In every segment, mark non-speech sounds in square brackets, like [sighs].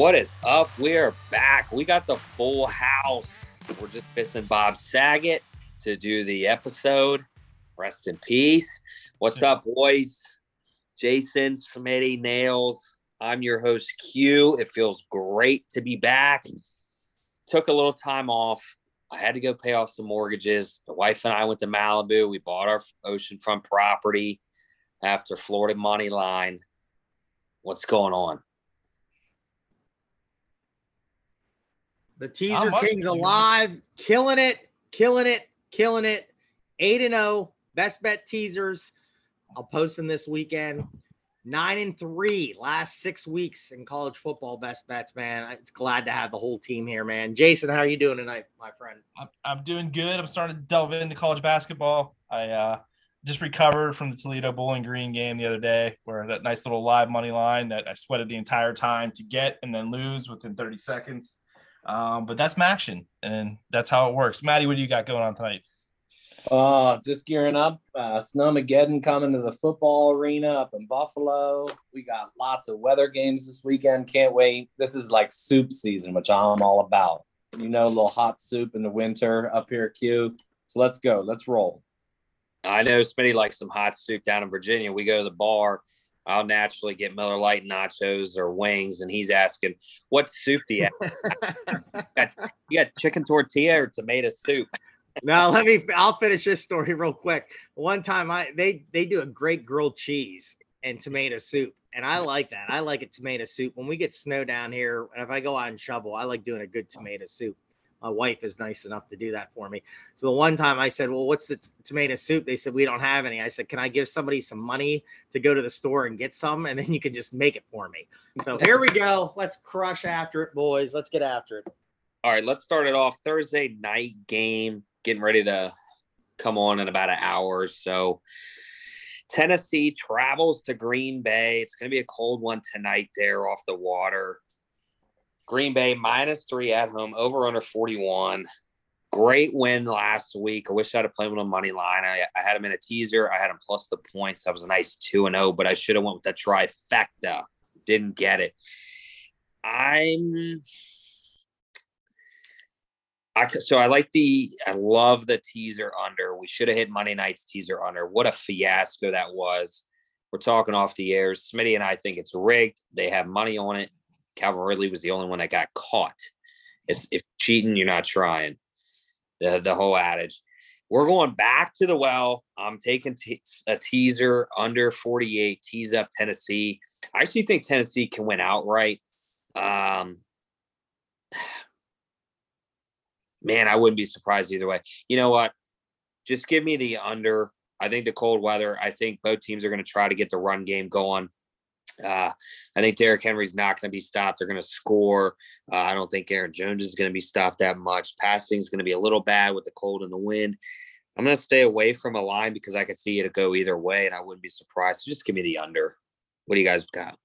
What is up? We're back. We got the full house. We're just missing Bob Saget to do the episode. Rest in peace. What's up, boys? Jason, Smitty, Nails. I'm your host, Q. It feels great to be back. Took a little time off. I had to go pay off some mortgages. The wife and I went to Malibu. We bought our oceanfront property after Florida Money Line. What's going on? The teaser king's alive, killing it, killing it, killing it. Eight and zero, best bet teasers. I'll post them this weekend. Nine and three, last six weeks in college football best bets, man. It's glad to have the whole team here, man. Jason, how are you doing tonight, my friend? I'm, I'm doing good. I'm starting to delve into college basketball. I uh, just recovered from the Toledo Bowling Green game the other day, where that nice little live money line that I sweated the entire time to get and then lose within 30 seconds. Um, but that's action, and that's how it works. Maddie, what do you got going on tonight? Uh, just gearing up. Uh, Snowmageddon coming to the football arena up in Buffalo. We got lots of weather games this weekend. Can't wait. This is like soup season, which I'm all about. You know, a little hot soup in the winter up here at Q. So let's go. Let's roll. I know Smitty likes some hot soup down in Virginia. We go to the bar. I'll naturally get Miller Lite nachos or wings, and he's asking, "What soup do you have? [laughs] you got chicken tortilla or tomato soup?" now let me I'll finish this story real quick. One time I they they do a great grilled cheese and tomato soup. And I like that. I like a tomato soup. When we get snow down here, and if I go out and shovel, I like doing a good tomato soup. My wife is nice enough to do that for me. So the one time I said, Well, what's the t- tomato soup? They said, We don't have any. I said, Can I give somebody some money to go to the store and get some? And then you can just make it for me. So here we go. Let's crush after it, boys. Let's get after it. All right, let's start it off. Thursday night game, getting ready to come on in about an hour or so. Tennessee travels to Green Bay. It's going to be a cold one tonight there off the water. Green Bay minus three at home, over under 41. Great win last week. I wish I'd have played with a money line. I, I had him in a teaser. I had him plus the points. That was a nice 2 and 0, but I should have went with the trifecta. Didn't get it. I'm I so I like the I love the teaser under. We should have hit Monday night's teaser under. What a fiasco that was. We're talking off the air. Smitty and I think it's rigged. They have money on it. Calvin Ridley was the only one that got caught. It's if cheating, you're not trying. The the whole adage. We're going back to the well. I'm taking a teaser under 48. Tease up Tennessee. I actually think Tennessee can win outright. Um, [sighs] man, I wouldn't be surprised either way. You know what? Just give me the under. I think the cold weather. I think both teams are going to try to get the run game going. Uh, I think Derrick Henry's not going to be stopped. They're going to score. Uh, I don't think Aaron Jones is going to be stopped that much. Passing is going to be a little bad with the cold and the wind. I'm going to stay away from a line because I could see it go either way, and I wouldn't be surprised. So just give me the under. What do you guys got?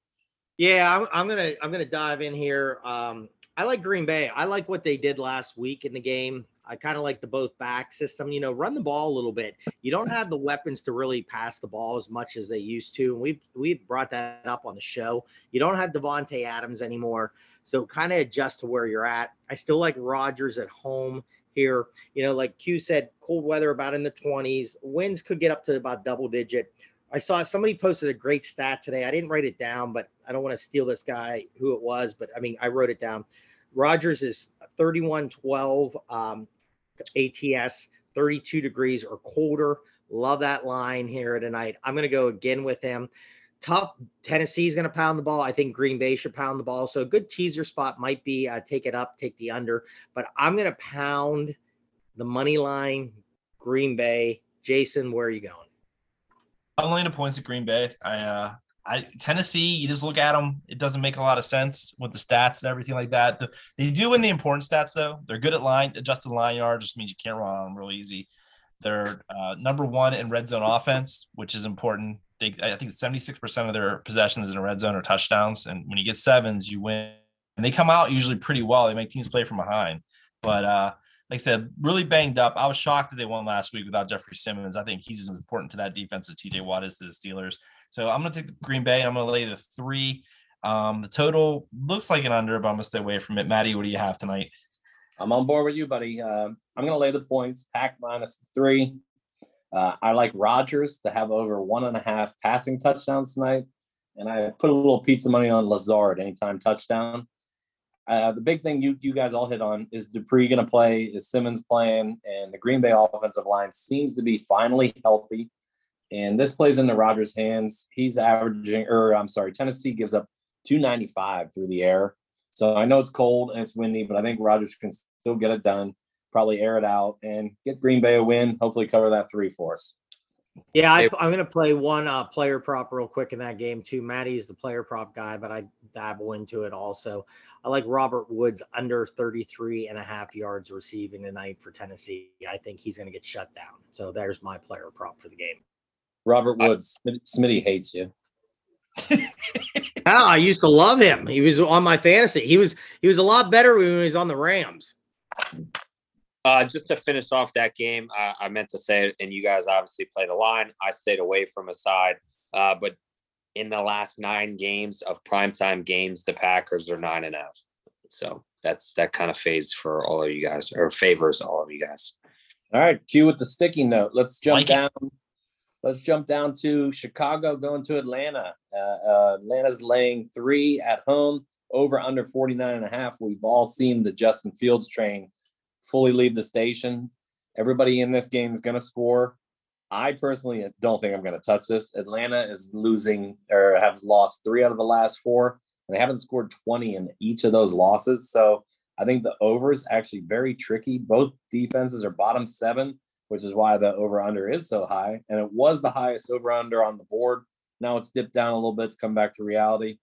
Yeah, I'm, I'm gonna I'm gonna dive in here. Um, I like Green Bay. I like what they did last week in the game. I kind of like the both back system. You know, run the ball a little bit. You don't have the weapons to really pass the ball as much as they used to. And we've we've brought that up on the show. You don't have Davante Adams anymore, so kind of adjust to where you're at. I still like Rodgers at home here. You know, like Q said, cold weather about in the 20s. Winds could get up to about double digit. I saw somebody posted a great stat today. I didn't write it down, but I don't want to steal this guy who it was, but I mean, I wrote it down. Rodgers is 3112 um, ATS, 32 degrees or colder. Love that line here tonight. I'm going to go again with him. Tough. Tennessee's going to pound the ball. I think Green Bay should pound the ball. So a good teaser spot might be uh, take it up, take the under. But I'm going to pound the money line Green Bay Jason, where are you going? I'm laying the points at Green Bay. I uh I Tennessee, you just look at them, it doesn't make a lot of sense with the stats and everything like that. The, they do win the important stats though. They're good at line adjusted line yard, just means you can't run on them real easy. They're uh, number one in red zone offense, which is important. They, I think 76% of their possessions in a red zone are touchdowns. And when you get sevens, you win. And they come out usually pretty well. They make teams play from behind. But uh, like I said, really banged up. I was shocked that they won last week without Jeffrey Simmons. I think he's as important to that defense as TJ Watt is to the Steelers. So I'm going to take the Green Bay. I'm going to lay the three. Um, the total looks like an under, but I'm going to stay away from it. Maddie, what do you have tonight? I'm on board with you, buddy. Uh, I'm going to lay the points, pack minus three. Uh, I like Rodgers to have over one and a half passing touchdowns tonight. And I put a little pizza money on Lazard anytime touchdown. Uh, the big thing you you guys all hit on is Dupree going to play? Is Simmons playing? And the Green Bay offensive line seems to be finally healthy. And this plays into Rodgers' hands. He's averaging, or I'm sorry, Tennessee gives up 295 through the air. So I know it's cold and it's windy, but I think Rodgers can still get it done. Probably air it out and get Green Bay a win. Hopefully, cover that three for us. Yeah, I, am going to play one uh, player prop real quick in that game too. Maddie's the player prop guy, but I dabble into it also. I like Robert Woods under 33 and a half yards receiving tonight for Tennessee. I think he's going to get shut down. So there's my player prop for the game. Robert Woods, Smitty hates you. [laughs] Ah, I used to love him. He was on my fantasy. He was he was a lot better when he was on the Rams. Uh, just to finish off that game, uh, I meant to say, and you guys obviously played a line. I stayed away from a side, uh, but in the last nine games of primetime games, the Packers are nine and out. So that's that kind of phase for all of you guys, or favors all of you guys. All right, Q with the sticky note. Let's jump like down. It. Let's jump down to Chicago going to Atlanta. Uh, uh, Atlanta's laying three at home, over under 49 and a half. We've all seen the Justin Fields train fully leave the station. Everybody in this game is going to score. I personally don't think I'm going to touch this. Atlanta is losing or have lost three out of the last four, and they haven't scored 20 in each of those losses. So I think the over is actually very tricky. Both defenses are bottom seven, which is why the over under is so high. And it was the highest over under on the board. Now it's dipped down a little bit. It's come back to reality.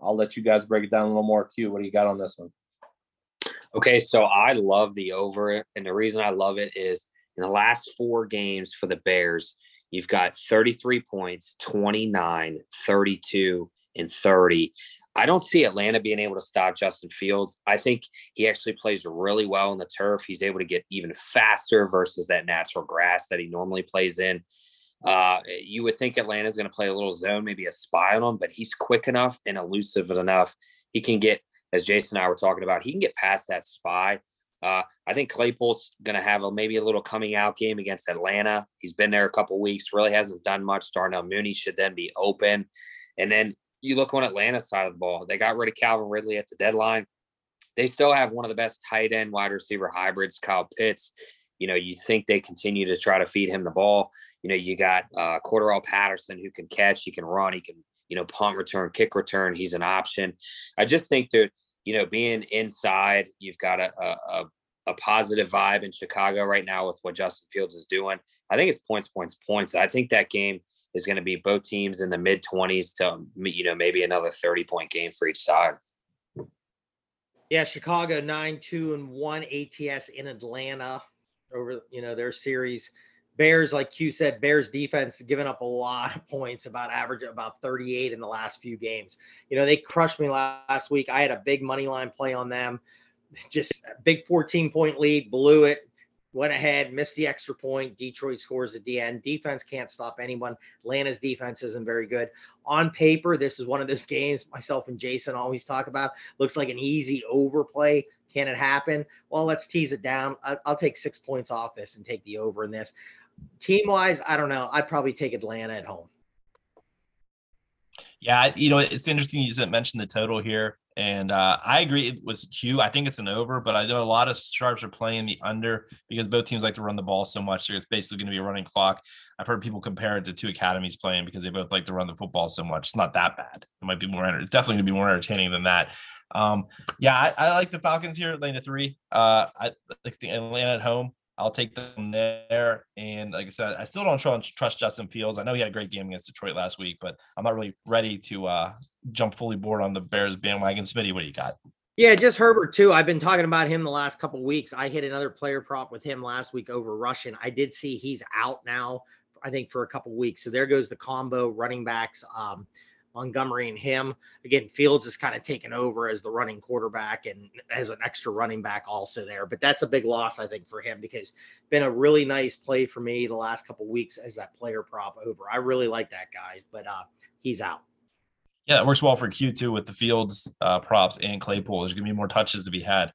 I'll let you guys break it down a little more. Q, what do you got on this one? Okay, so I love the over, and the reason I love it is in the last four games for the Bears, you've got 33 points, 29, 32, and 30. I don't see Atlanta being able to stop Justin Fields. I think he actually plays really well in the turf. He's able to get even faster versus that natural grass that he normally plays in. Uh, you would think Atlanta's going to play a little zone, maybe a spy on him, but he's quick enough and elusive enough. He can get as Jason and I were talking about, he can get past that spy. Uh, I think Claypool's going to have a, maybe a little coming out game against Atlanta. He's been there a couple weeks, really hasn't done much. Darnell Mooney should then be open. And then you look on Atlanta's side of the ball. They got rid of Calvin Ridley at the deadline. They still have one of the best tight end wide receiver hybrids, Kyle Pitts. You know, you think they continue to try to feed him the ball. You know, you got uh, Cordarrelle Patterson who can catch, he can run, he can you know, punt return, kick return. He's an option. I just think that, you know, being inside, you've got a, a, a positive vibe in Chicago right now with what Justin Fields is doing. I think it's points, points, points. I think that game is going to be both teams in the mid 20s to, you know, maybe another 30 point game for each side. Yeah, Chicago 9 2 and 1 ATS in Atlanta over, you know, their series. Bears, like you said, Bears defense given up a lot of points, about average about 38 in the last few games. You know, they crushed me last week. I had a big money line play on them. Just a big 14 point lead, blew it, went ahead, missed the extra point. Detroit scores at the end. Defense can't stop anyone. Atlanta's defense isn't very good. On paper, this is one of those [laughs] games myself and Jason always talk about. Looks like an easy overplay. Can it happen? Well, let's tease it down. I'll take six points off this and take the over in this team wise, I don't know. I'd probably take Atlanta at home. Yeah, you know, it's interesting you just mentioned the total here. And uh, I agree it was Q. I think it's an over, but I know a lot of sharps are playing the under because both teams like to run the ball so much. So it's basically going to be a running clock. I've heard people compare it to two academies playing because they both like to run the football so much. It's not that bad. It might be more. It's definitely going to be more entertaining than that. Um, yeah, I, I, like the Falcons here, Atlanta three. Uh, I like the Atlanta at home. I'll take them there. And like I said, I still don't trust, Justin Fields. I know he had a great game against Detroit last week, but I'm not really ready to uh, jump fully board on the Bears bandwagon. Smitty, what do you got? Yeah, just Herbert too. I've been talking about him the last couple weeks. I hit another player prop with him last week over Russian. I did see he's out now, I think for a couple weeks. So there goes the combo running backs. Um, Montgomery and him. Again, Fields is kind of taken over as the running quarterback and as an extra running back also there. But that's a big loss, I think, for him because been a really nice play for me the last couple weeks as that player prop over. I really like that guy, but uh, he's out. Yeah, it works well for Q2 with the Fields uh, props and Claypool. There's going to be more touches to be had.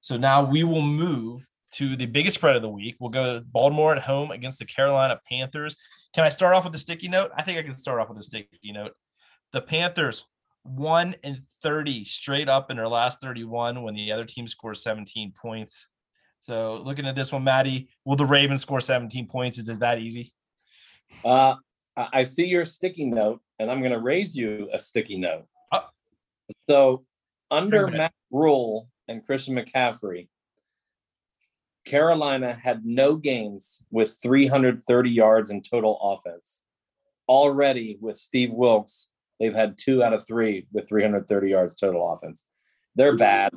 So now we will move to the biggest spread of the week. We'll go Baltimore at home against the Carolina Panthers. Can I start off with a sticky note? I think I can start off with a sticky note. The Panthers one and 30 straight up in their last 31 when the other team scores 17 points. So looking at this one, Maddie, will the Ravens score 17 points? Is it that easy? Uh, I see your sticky note, and I'm going to raise you a sticky note. Oh. So, under Matt Rhule and Christian McCaffrey, Carolina had no games with 330 yards in total offense. Already with Steve Wilks, They've had two out of three with 330 yards total offense. They're bad.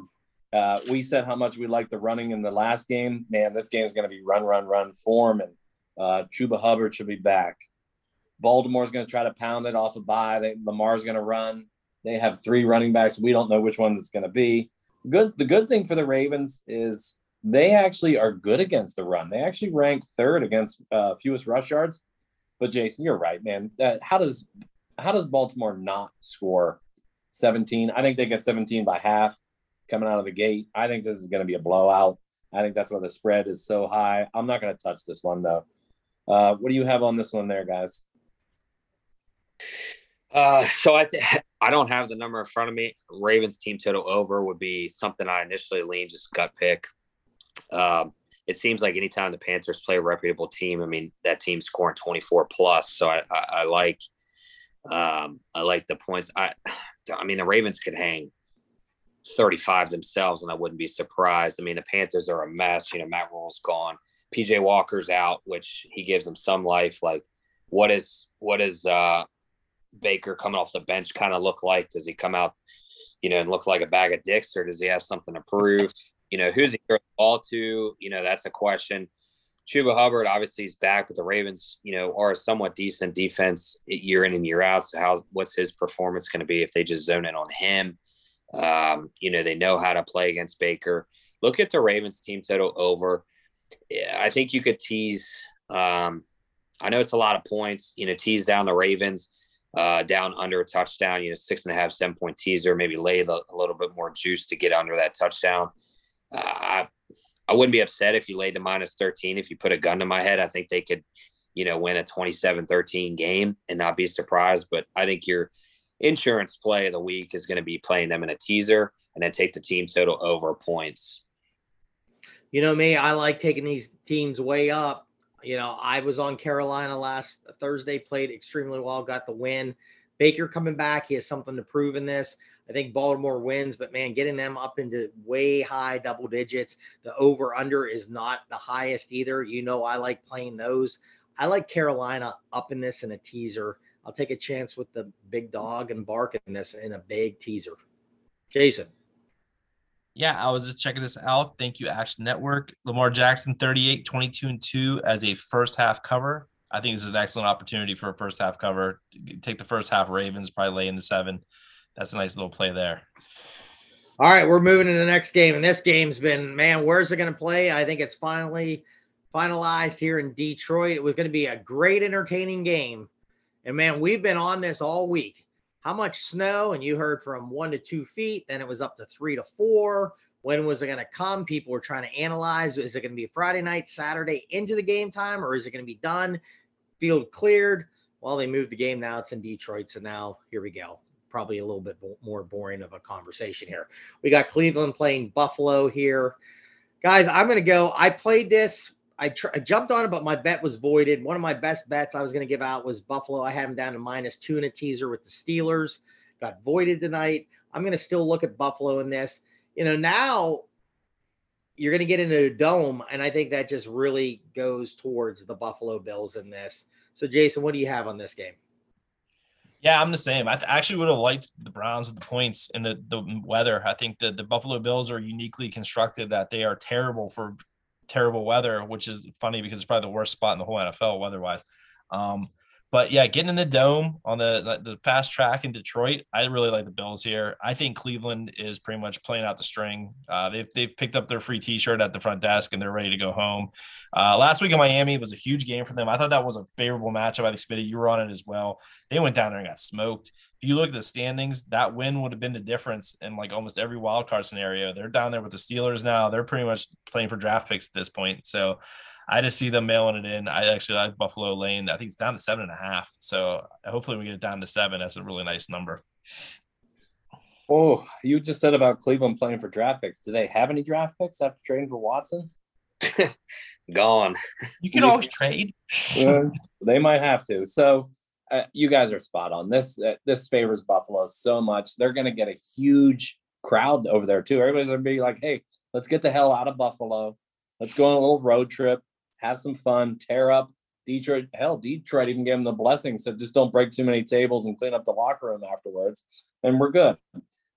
Uh, we said how much we like the running in the last game. Man, this game is going to be run, run, run form, and uh, Chuba Hubbard should be back. Baltimore's going to try to pound it off a bye. They, Lamar's going to run. They have three running backs. We don't know which one it's going to be. Good. The good thing for the Ravens is they actually are good against the run. They actually rank third against uh, fewest rush yards. But Jason, you're right, man. Uh, how does how does Baltimore not score 17? I think they get 17 by half coming out of the gate. I think this is going to be a blowout. I think that's why the spread is so high. I'm not going to touch this one though. Uh, what do you have on this one there, guys? Uh, so I th- [laughs] I don't have the number in front of me. Ravens team total over would be something I initially lean just gut pick. Um, it seems like anytime the Panthers play a reputable team, I mean that team's scoring 24 plus. So I, I, I like um, I like the points. I, I mean, the Ravens could hang 35 themselves, and I wouldn't be surprised. I mean, the Panthers are a mess. You know, Matt Rhule's gone. PJ Walker's out, which he gives them some life. Like, what is what is uh, Baker coming off the bench kind of look like? Does he come out, you know, and look like a bag of dicks, or does he have something to prove? You know, who's he throw the ball to? You know, that's a question. Chuba Hubbard obviously is back, but the Ravens, you know, are a somewhat decent defense year in and year out. So how what's his performance going to be if they just zone in on him? Um, you know, they know how to play against Baker. Look at the Ravens team total over. I think you could tease. Um, I know it's a lot of points. You know, tease down the Ravens uh, down under a touchdown. You know, six and a half, seven point teaser. Maybe lay the, a little bit more juice to get under that touchdown. I, I wouldn't be upset if you laid the minus 13. If you put a gun to my head, I think they could, you know, win a 27 13 game and not be surprised. But I think your insurance play of the week is going to be playing them in a teaser and then take the team total over points. You know me, I like taking these teams way up. You know, I was on Carolina last Thursday, played extremely well, got the win. Baker coming back, he has something to prove in this. I think Baltimore wins, but man, getting them up into way high double digits. The over under is not the highest either. You know, I like playing those. I like Carolina up in this in a teaser. I'll take a chance with the big dog and bark in this in a big teaser. Jason. Yeah, I was just checking this out. Thank you, Action Network. Lamar Jackson, 38, 22, and 2 as a first half cover. I think this is an excellent opportunity for a first half cover. Take the first half Ravens, probably lay in the seven that's a nice little play there. All right, we're moving to the next game, and this game's been man. Where's it going to play? I think it's finally finalized here in Detroit. It was going to be a great, entertaining game, and man, we've been on this all week. How much snow? And you heard from one to two feet. Then it was up to three to four. When was it going to come? People were trying to analyze. Is it going to be Friday night, Saturday into the game time, or is it going to be done? Field cleared. Well, they moved the game now. It's in Detroit. So now here we go probably a little bit more boring of a conversation here. We got Cleveland playing Buffalo here. Guys, I'm going to go. I played this. I, tr- I, jumped on it, but my bet was voided. One of my best bets I was going to give out was Buffalo. I had them down to minus two in a teaser with the Steelers. Got voided tonight. I'm going to still look at Buffalo in this. You know, now you're going to get into a dome, and I think that just really goes towards the Buffalo Bills in this. So, Jason, what do you have on this game? Yeah, I'm the same. I th- actually would have liked the Browns with the points and the, the weather. I think that the Buffalo Bills are uniquely constructed that they are terrible for terrible weather, which is funny because it's probably the worst spot in the whole NFL weather-wise. Um, but yeah, getting in the dome on the the fast track in Detroit, I really like the Bills here. I think Cleveland is pretty much playing out the string. Uh, they've they've picked up their free T-shirt at the front desk and they're ready to go home. Uh, last week in Miami was a huge game for them. I thought that was a favorable matchup. I think Smitty, you were on it as well. They went down there and got smoked. If you look at the standings, that win would have been the difference in like almost every wild card scenario. They're down there with the Steelers now. They're pretty much playing for draft picks at this point. So I just see them mailing it in. I actually like Buffalo Lane. I think it's down to seven and a half. So hopefully we get it down to seven. That's a really nice number. Oh, you just said about Cleveland playing for draft picks. Do they have any draft picks after trading for Watson? [laughs] Gone. You can always trade. Yeah, [laughs] they might have to. So uh, you guys are spot on. This uh, this favors Buffalo so much. They're going to get a huge crowd over there too. Everybody's going to be like, "Hey, let's get the hell out of Buffalo. Let's go on a little road trip have some fun, tear up Detroit. Hell, Detroit even gave them the blessing. So just don't break too many tables and clean up the locker room afterwards. And we're good.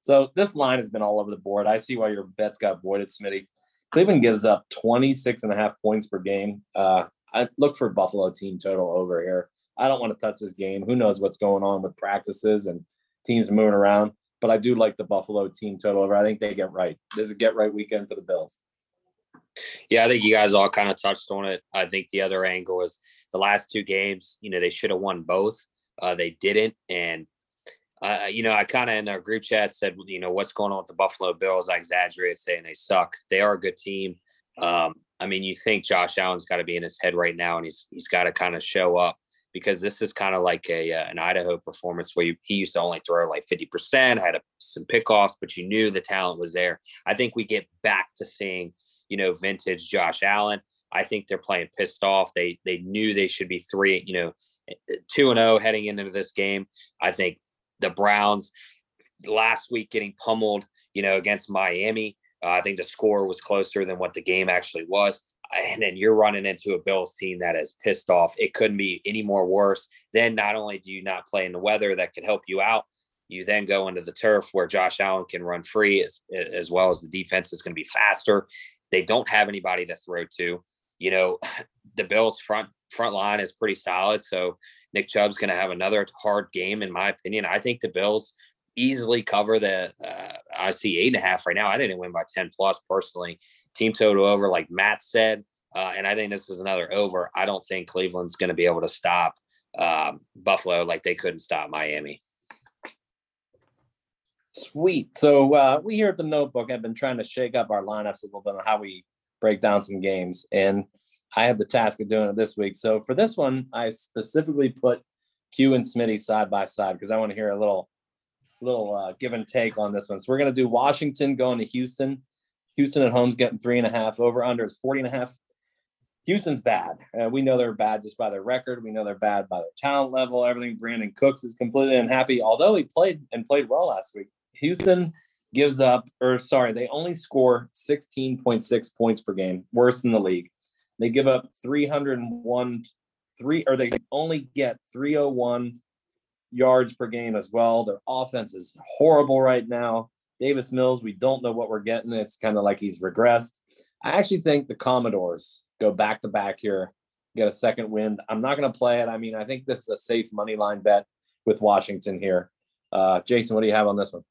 So this line has been all over the board. I see why your bets got voided, Smitty. Cleveland gives up 26 and a half points per game. Uh, I look for Buffalo team total over here. I don't want to touch this game. Who knows what's going on with practices and teams moving around. But I do like the Buffalo team total over. I think they get right. This is a get right weekend for the Bills. Yeah, I think you guys all kind of touched on it. I think the other angle is the last two games, you know, they should have won both. Uh, they didn't. And, uh, you know, I kind of in our group chat said, you know, what's going on with the Buffalo Bills? I exaggerated saying they suck. They are a good team. Um, I mean, you think Josh Allen's got to be in his head right now and he's he's got to kind of show up because this is kind of like a uh, an Idaho performance where you, he used to only throw like 50%, had a, some pickoffs, but you knew the talent was there. I think we get back to seeing – you know, vintage Josh Allen. I think they're playing pissed off. They they knew they should be three, you know, two and zero oh heading into this game. I think the Browns last week getting pummeled, you know, against Miami. Uh, I think the score was closer than what the game actually was. And then you're running into a Bills team that is pissed off. It couldn't be any more worse. Then not only do you not play in the weather that could help you out, you then go into the turf where Josh Allen can run free as, as well as the defense is going to be faster. They don't have anybody to throw to. You know, [sighs] the Bills front front line is pretty solid. So Nick Chubb's going to have another hard game, in my opinion. I think the Bills easily cover the. Uh, I see eight and a half right now. I didn't win by ten plus personally. Team total over, like Matt said, uh, and I think this is another over. I don't think Cleveland's going to be able to stop um, Buffalo like they couldn't stop Miami. Sweet. So uh, we here at the Notebook have been trying to shake up our lineups a little bit on how we break down some games, and I had the task of doing it this week. So for this one, I specifically put Q and Smitty side by side because I want to hear a little, little uh, give and take on this one. So we're gonna do Washington going to Houston. Houston at home's getting three and a half. Over under is 40 and a half. Houston's bad. Uh, we know they're bad just by their record. We know they're bad by their talent level. Everything. Brandin Cooks is completely unhappy, although he played and played well last week. Houston gives up, or sorry, they only score 16.6 points per game, worse in the league. They give up 301, three, or they only get 301 yards per game as well. Their offense is horrible right now. Davis Mills, we don't know what we're getting. It's kind of like he's regressed. I actually think the Commodores go back to back here, get a second win. I'm not going to play it. I mean, I think this is a safe money line bet with Washington here. Uh, Jason, what do you have on this one?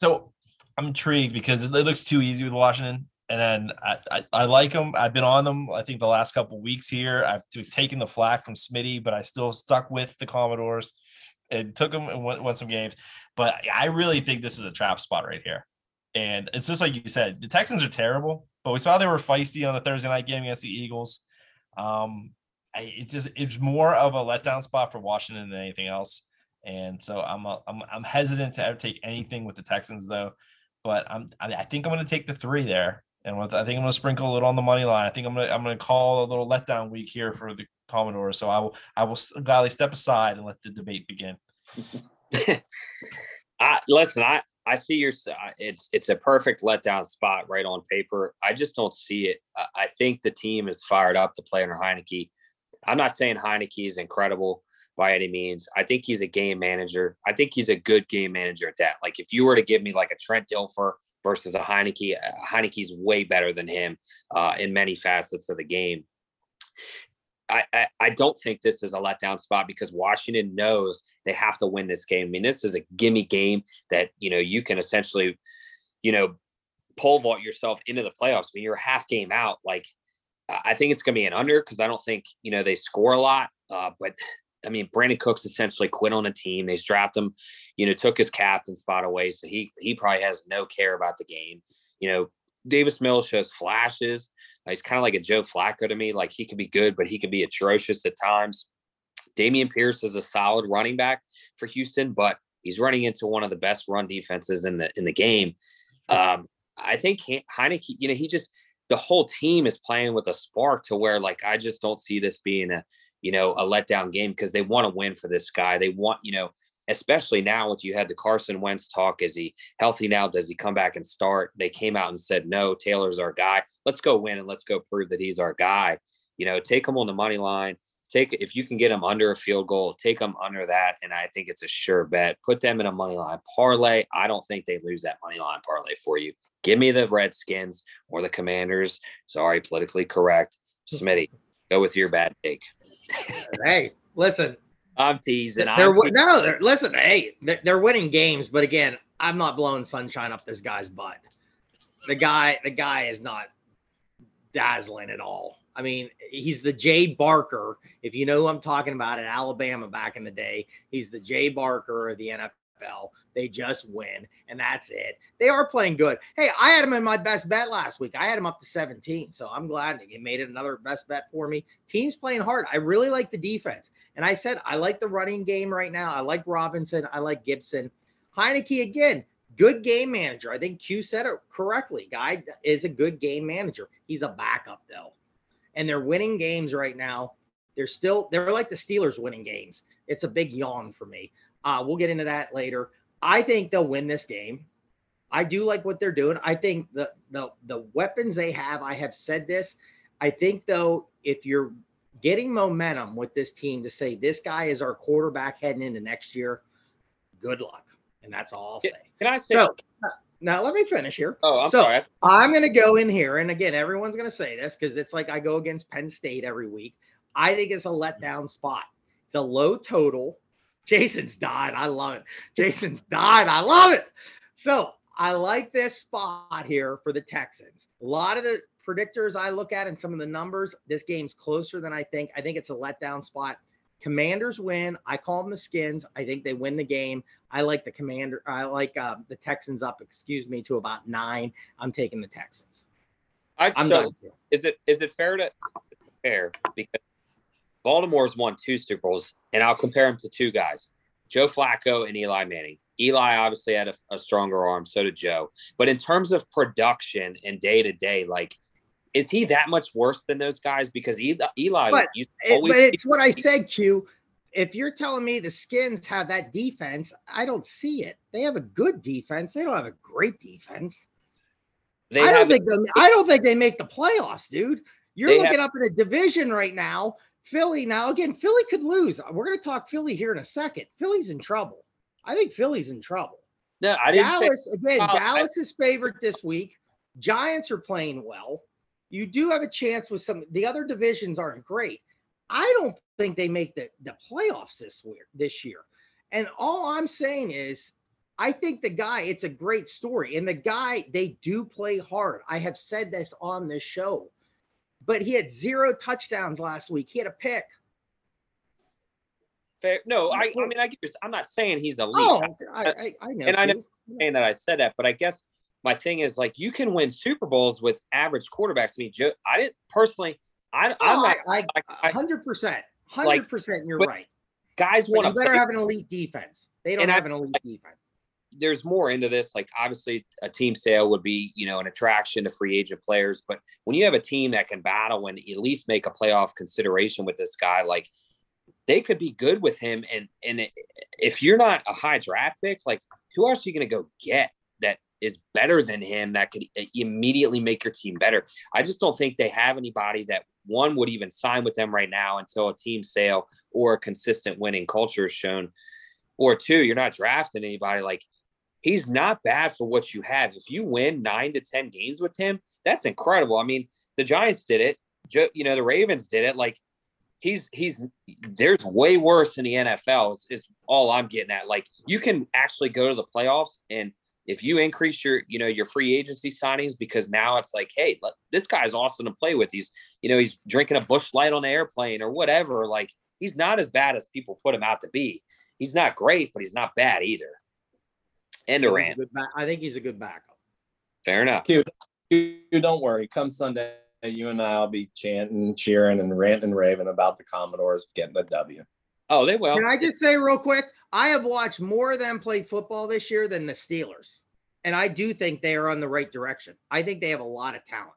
So I'm intrigued because it looks too easy with Washington. And then I, I, I, like them. I've been on them. I think the last couple weeks here, I've taken the flack from Smitty, but I still stuck with the Commodores and took them and won, won some games. But I really think this is a trap spot right here. And it's just like you said, the Texans are terrible, but we saw they were feisty on the Thursday night game against the Eagles. Um, I, it's just it's more of a letdown spot for Washington than anything else. And so I'm a, I'm I'm hesitant to ever take anything with the Texans though, but I'm I think I'm going to take the three there, and with I think I'm going to sprinkle a little on the money line. I think I'm going to I'm going to call a little letdown week here for the Commodores. So I will I will gladly step aside and let the debate begin. [laughs] I listen. I I see your. It's it's a perfect letdown spot right on paper. I just don't see it. I think the team is fired up to play under Heinicke. I'm not saying Heinicke is incredible by any means. I think he's a game manager. I think he's a good game manager at that. Like if you were to give me like a Trent Dilfer versus a Heinicke, uh, Heinicke's way better than him uh, in many facets of the game. I, I, I don't think this is a letdown spot because Washington knows they have to win this game. I mean, this is a gimme game that you know you can essentially, you know, pole vault yourself into the playoffs. I mean, you're half game out. Like, I I think it's going to be an under because I don't think you know they score a lot. Uh, but I mean, Brandin Cooks essentially quit on the team. They strapped him, you know, took his captain spot away, so he he probably has no care about the game. You know, Davis Mills shows flashes. He's kind of like a Joe Flacco to me. Like he could be good, but he could be atrocious at times. Dameon Pierce is a solid running back for Houston, but he's running into one of the best run defenses in the in the game. Um, I think He- Heinicke, you know, he just the whole team is playing with a spark to where like I just don't see this being a you know a letdown game because they want to win for this guy. They want you know, especially now what you had the Carson Wentz talk. Is he healthy now? Does he come back and start? They came out and said no. Taylor's our guy. Let's go win and let's go prove that he's our guy. You know, take him on the money line. Take if you can get him under a field goal, take them under that, and I think it's a sure bet. Put them in a money line parlay. I don't think they lose that money line parlay for you. Give me the Redskins or the Commanders. Sorry, politically correct. Smitty, go with your bad take. [laughs] hey, listen, I'm teasing. they're I'm wi- no, they're, listen, hey, they're, they're winning games, but again, I'm not blowing sunshine up this guy's butt. The guy, the guy is not dazzling at all. I mean, he's the Jay Barker. If you know who I'm talking about in Alabama back in the day, he's the Jay Barker of the NFL. They just win, and that's it. They are playing good. Hey, I had them in my best bet last week. I had them up to 17, so I'm glad he made it another best bet for me. Team's playing hard. I really like the defense, and I said I like the running game right now. I like Robinson. I like Gibson. Heinicke again, good game manager. I think Q said it correctly. Guy is a good game manager. He's a backup though, and they're winning games right now. They're still they're like the Steelers winning games. It's a big yawn for me. Uh, we'll get into that later. I think they'll win this game. I do like what they're doing. I think the the the weapons they have. I have said this. I think though, if you're getting momentum with this team to say this guy is our quarterback heading into next year, good luck. And that's all I'll say. Can I say? So now let me finish here. oh, I'm so- sorry. I'm going to go in here. And again, everyone's going to say this because it's like I go against Penn State every week. I think it's a letdown spot. It's a low total. Jason's died. I love it. Jason's died. I love it. So I like this spot here for the Texans. A lot of the predictors I look at and some of the numbers, this game's closer than I think. I think it's a letdown spot. Commanders win. I call them the Skins. I think they win the game. I like the Commander. I like uh, the Texans up. Excuse me, to about nine. I'm taking the Texans. I, I'm so done. is it is it fair to fair because Baltimore's won two Super Bowls, and I'll compare them to two guys, Joe Flacco and Eli Manning. Eli obviously had a, a stronger arm, so did Joe. But in terms of production and day to day, like, is he that much worse than those guys? Because Eli, Eli But It- but it's what I said, Q. If you're telling me the Skins have that defense, I don't see it. They have a good defense. They don't have a great defense. they I don't think they, I don't think they make the playoffs, dude. You're looking up in a division right now. Philly now again. Philly could lose. We're going to talk Philly here in a second. Philly's in trouble. I think Philly's in trouble. no. I didn't say Dallas again. Well, I- Dallas is favored this week. Giants are playing well. You do have a chance with some. The other divisions aren't great. I don't think they make the the playoffs this year. This year, and all I'm saying is, I think the guy. It's a great story, and the guy they do play hard. I have said this on this show, but he had zero touchdowns last week. He had a pick. fair. No, I, I mean, I get I'm not saying he's elite. Oh, I I, I know. and I know- saying that I said that, but I guess my thing is like you can win Super Bowls with average quarterbacks. I mean, Joe, I didn't personally. I, I'm Oh, not. I, like, I, I- hundred percent, hundred percent. You're right. guys want you to better play. have an elite defense. They don't And have an elite defense. There's more into this. Like obviously, a team sale would be you know an attraction to free agent players, but when you have a team that can battle and at least make a playoff consideration with this guy, like they could be good with him. And and if you're not a high draft pick, like who else are you going to go get? that is better than him that could eh, immediately make your team better. I just don't think they have anybody that one would even sign with them right now until a team sale or a consistent winning culture is shown. Or two, you're not drafting anybody like he's not bad for what you have. If you win nine to 10 games with him, that's incredible. I mean, the Giants did it. You know, the Ravens did it. Like he's he's there's way worse in the NFL is, is all I'm getting at. Like you can actually go to the playoffs and if you increase your you know your free agency signings because now it's like hey look, this guy's awesome to play with he's you know he's drinking a Busch Light on the airplane or whatever like he's not as bad as people put him out to be he's not great but he's not bad either and Durant I think he's a good backup fair enough you, you don't worry come Sunday you and I'll be chanting cheering and ranting and raving about the Commodores getting a W oh they will can I just say real quick I have watched more of them play football this year than the Steelers. And I do think they are on the right direction. I think they have a lot of talent.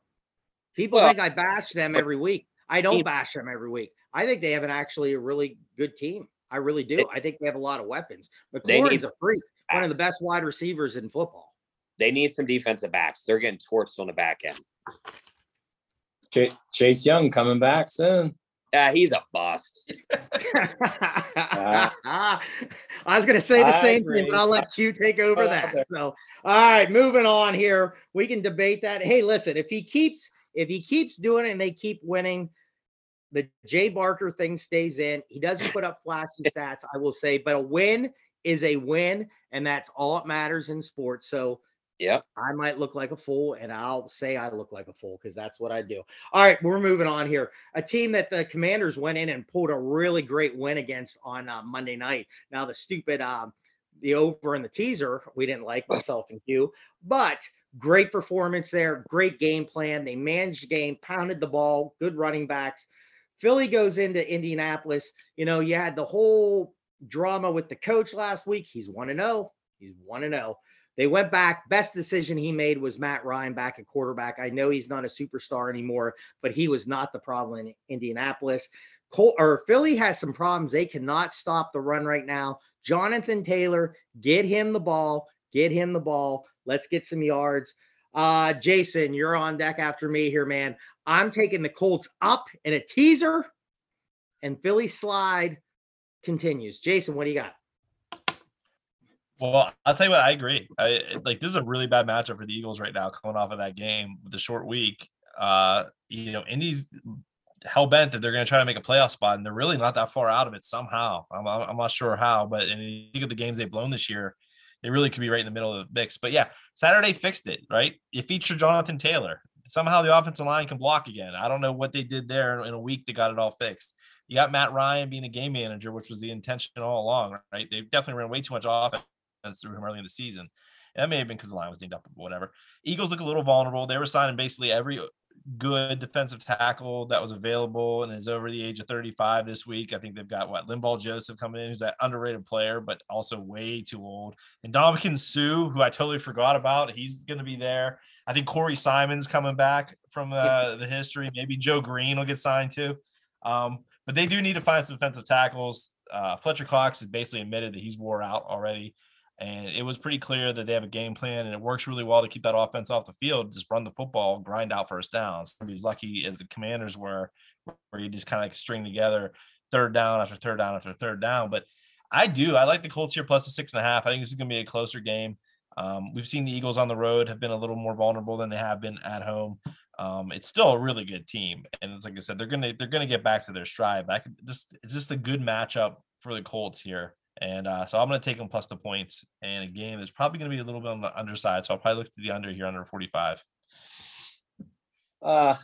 People well, think I bash them every week. I don't bash them every week. I think they have an actually a really good team. I really do. I think they have a lot of weapons. McLaurin's a freak, backs. One of the best wide receivers in football. They need some defensive backs. They're getting torched on the back end. Chase Young coming back soon. Yeah, he's a bust. uh, [laughs] I was going to say the I same agree. thing, but I'll let you take over that. So, all right, moving on here. We can debate that. Hey, listen, if he keeps if he keeps doing it and they keep winning, the Jay Barker thing stays in. He doesn't put up flashy [laughs] stats, I will say, but a win is a win, and that's all that matters in sports. So Yep. I might look like a fool, and I'll say I look like a fool because that's what I do. All right, we're moving on here. A team that the Commanders went in and pulled a really great win against on uh, Monday night. Now the stupid, um, the over and the teaser, we didn't like myself and you, but great performance there. Great game plan. They managed the game, pounded the ball, good running backs. Philly goes into Indianapolis. You know, you had the whole drama with the coach last week. He's one to zero. He's one to zero. They went back. Best decision he made was Matt Ryan back at quarterback. I know he's not a superstar anymore, but he was not the problem in Indianapolis. Col- or Philly has some problems. They cannot stop the run right now. Jonathan Taylor, get him the ball. Get him the ball. Let's get some yards. Uh, Jason, you're on deck after me here, man. I'm taking the Colts up in a teaser, and Philly slide continues. Jason, what do you got? Well, I'll tell you what, I agree. I like this is a really bad matchup for the Eagles right now, coming off of that game with the short week. Uh, you know, Indy's hell bent that they're going to try to make a playoff spot, and they're really not that far out of it somehow. I'm, I'm not sure how, but in think of the games they've blown this year, they really could be right in the middle of the mix. But yeah, Saturday fixed it, right? You feature Jonathan Taylor. Somehow the offensive line can block again. I don't know what they did there in a week that got it all fixed. You got Matt Ryan being a game manager, which was the intention all along, right? They've definitely ran way too much offense through him early in the season. And that may have been because the line was dinged up or whatever. Eagles look a little vulnerable. They were signing basically every good defensive tackle that was available and is over the age of 35 this week. I think they've got what Linval Joseph coming in, who's that underrated player, but also way too old. And Ndamukong Suh, who I totally forgot about, he's going to be there. I think Corey Simon's coming back from uh, the history. Maybe Joe Greene will get signed too. Um, but they do need to find some defensive tackles. Uh, Fletcher Cox has basically admitted that he's wore out already. And it was pretty clear that they have a game plan and it works really well to keep that offense off the field, just run the football, grind out first downs. He's lucky as the commanders were, where you just kind of like string together third down after third down after third down. But I do. I like the Colts here plus the six and a half. I think this is going to be a closer game. Um, we've seen the Eagles on the road have been a little more vulnerable than they have been at home. Um, it's still a really good team, and it's like I said, they're gonna they're gonna get back to their stride. But I could, this it's just a good matchup for the Colts here. And uh, so I'm to take them plus the points. And a game that's probably to be a little bit on the underside. So I'll probably look to the under here, under 45. Uh,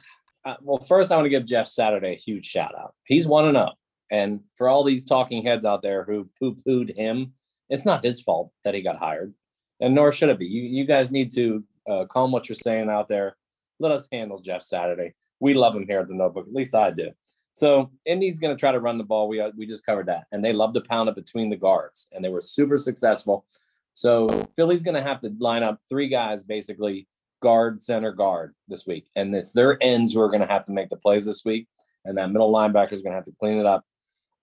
uh, well, first, I want to give Jeff Saturday a huge shout out. He's 1 0. And for all these talking heads out there who poo pooed him, it's not his fault that he got hired. And nor should it be. You, you guys need to uh, calm what you're saying out there. Let us handle Jeff Saturday. We love him here at the Notebook. At least I do. So Indy's going to try to run the ball. We uh, we just covered that, and they love to pound it between the guards, and they were super successful. So Philly's going to have to line up three guys, basically guard, center, guard this week, and it's their ends who are going to have to make the plays this week, and that middle linebacker is going to have to clean it up.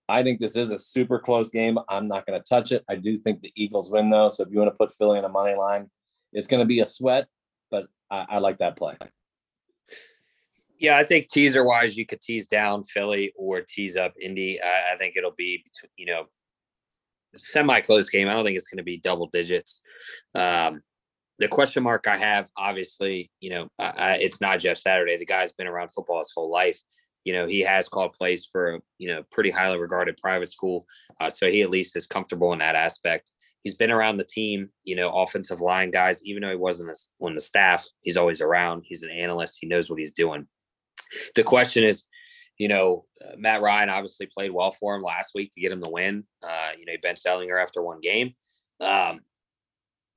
I think this is a super close game. I'm not going to touch it. I do think the Eagles win though. So if you want to put Philly in a money line, It's going to be a sweat, but I, I like that play. Yeah, I think teaser wise, you could tease down Philly or tease up Indy. I, I think it'll be, you know, semi close game. I don't think it's going to be double digits. Um, the question mark I have, obviously, you know, I, it's not Jeff Saturday. The guy's been around football his whole life. You know, he has called plays for, you know, pretty highly regarded private school. Uh, so he at least is comfortable in that aspect. He's been around the team, you know, offensive line guys, even though he wasn't a, on the staff, he's always around. He's an analyst. He knows what he's doing. The question is, you know, uh, Matt Ryan obviously played well for him last week to get him the win. Uh, you know, he benched Ehlinger after one game. Um,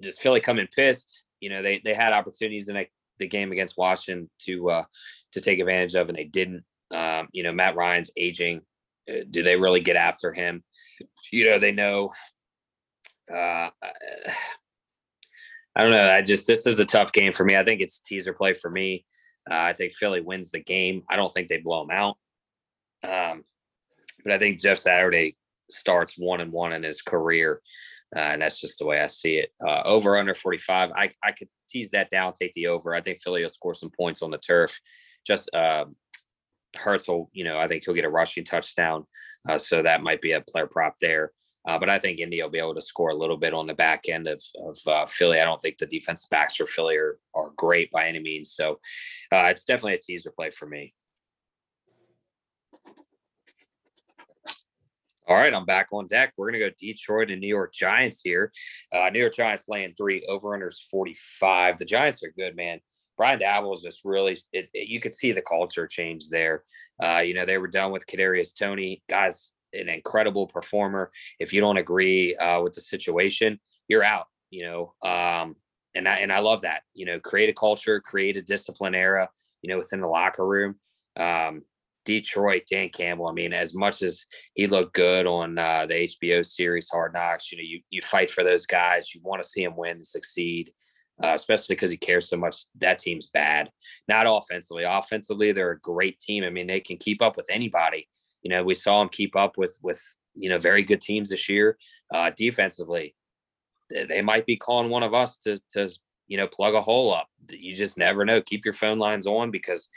just Philly coming pissed. You know, they they had opportunities in a, the game against Washington to uh, to take advantage of, and they didn't. Um, you know, Matt Ryan's aging. Uh, do they really get after him? You know, they know. Uh, I [sighs] don't know. I just this is a tough game for me. I think it's teaser play for me. Uh, I think Philly wins the game. I don't think they blow them out. Um, but I think Jeff Saturday starts one and one in his career. Uh, and that's just the way I see it. Uh, over under 45. I, I could tease that down, take the over. I think Philly will score some points on the turf. Just uh, Hurts will, you know, I think he'll get a rushing touchdown. Uh, so that might be a player prop there. Uh, but I think Indy will be able to score a little bit on the back end of, of uh, Philly. I don't think the defensive backs for Philly are, are great by any means. So uh, it's definitely a teaser play for me. All right, I'm back on deck. We're going to go Detroit and New York Giants here. Uh, New York Giants laying three, over unders 45. The Giants are good, man. Brian Daboll is just really, it, it, you could see the culture change there. Uh, you know, they were done with Kadarius Toney. Guys, an incredible performer. If you don't agree uh, with the situation, you're out. You know, um, and I and I love that. You know, create a culture, create a discipline era. You know, within the locker room. Um, Detroit, Dan Campbell. I mean, as much as he looked good on uh, the HBO series Hard Knocks, you know, you you fight for those guys. You want to see him win and succeed, uh, especially because he cares so much. That team's bad. Not offensively. Offensively, they're a great team. I mean, they can keep up with anybody. You know, we saw them keep up with with you know very good teams this year. Uh, defensively, they might be calling one of us to to you know plug a hole up. You just never know. Keep your phone lines on because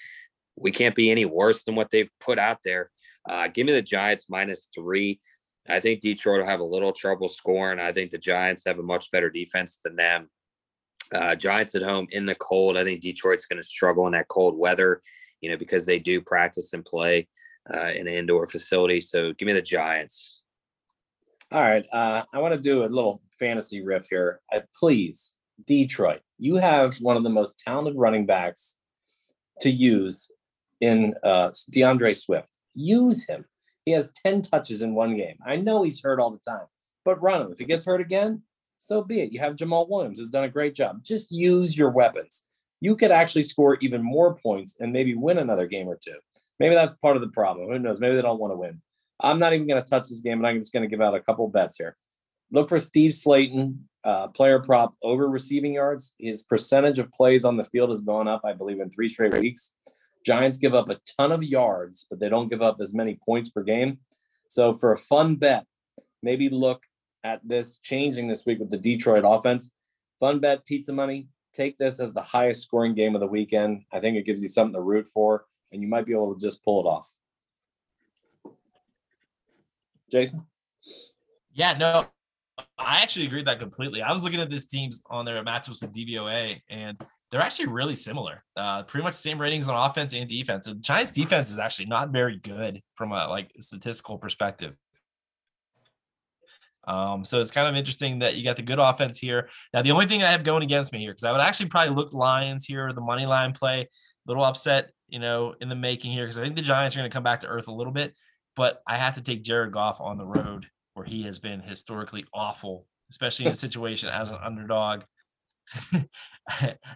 we can't be any worse than what they've put out there. Uh, give me the Giants minus three. I think Detroit will have a little trouble scoring. I think the Giants have a much better defense than them. Uh, Giants at home in the cold. I think Detroit's going to struggle in that cold weather, you know, because they do practice and play uh, in an indoor facility. So give me the Giants. All right. Uh, I want to do a little fantasy riff here. I, please, Detroit, you have one of the most talented running backs to use in uh, D'Andre Swift. Use him. He has 10 touches in one game. I know he's hurt all the time, but run him. If he gets hurt again, so be it. You have Jamaal Williams, who's done a great job. Just use your weapons. You could actually score even more points and maybe win another game or two. Maybe that's part of the problem. Who knows? Maybe they don't want to win. I'm not even going to touch this game, and I'm just going to give out a couple bets here. Look for Steve Slayton, uh, player prop over receiving yards. His percentage of plays on the field has gone up, I believe, in three straight weeks. Giants give up a ton of yards, but they don't give up as many points per game. So for a fun bet, maybe look at this changing this week with the Detroit offense. Fun bet, pizza money. Take this as the highest scoring game of the weekend. I think it gives you something to root for, and you might be able to just pull it off. Jason? Yeah, no, I actually agree with that completely. I was looking at this teams on their matchups with DVOA, and they're actually really similar. Uh, pretty much same ratings on offense and defense. The Giants defense is actually not very good from a like statistical perspective. Um, so it's kind of interesting that you got the good offense here. Now, the only thing I have going against me here, because I would actually probably look Lions here, the money line play, little upset, you know, in the making here, because I think the Giants are going to come back to earth a little bit, but I have to take Jared Goff on the road where he has been historically awful, especially in a situation as an underdog. [laughs] and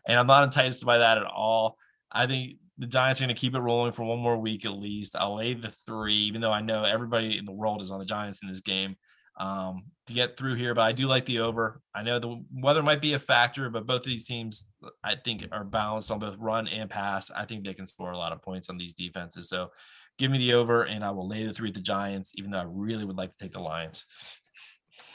I'm not enticed by that at all. I think the Giants are going to keep it rolling for one more week at least. I'll lay the three, even though I know everybody in the world is on the Giants in this game um, to get through here. But I do like the over. I know the weather might be a factor, but both of these teams, I think, are balanced on both run and pass. I think they can score a lot of points on these defenses. So give me the over, and I will lay the three at the Giants, even though I really would like to take the Lions.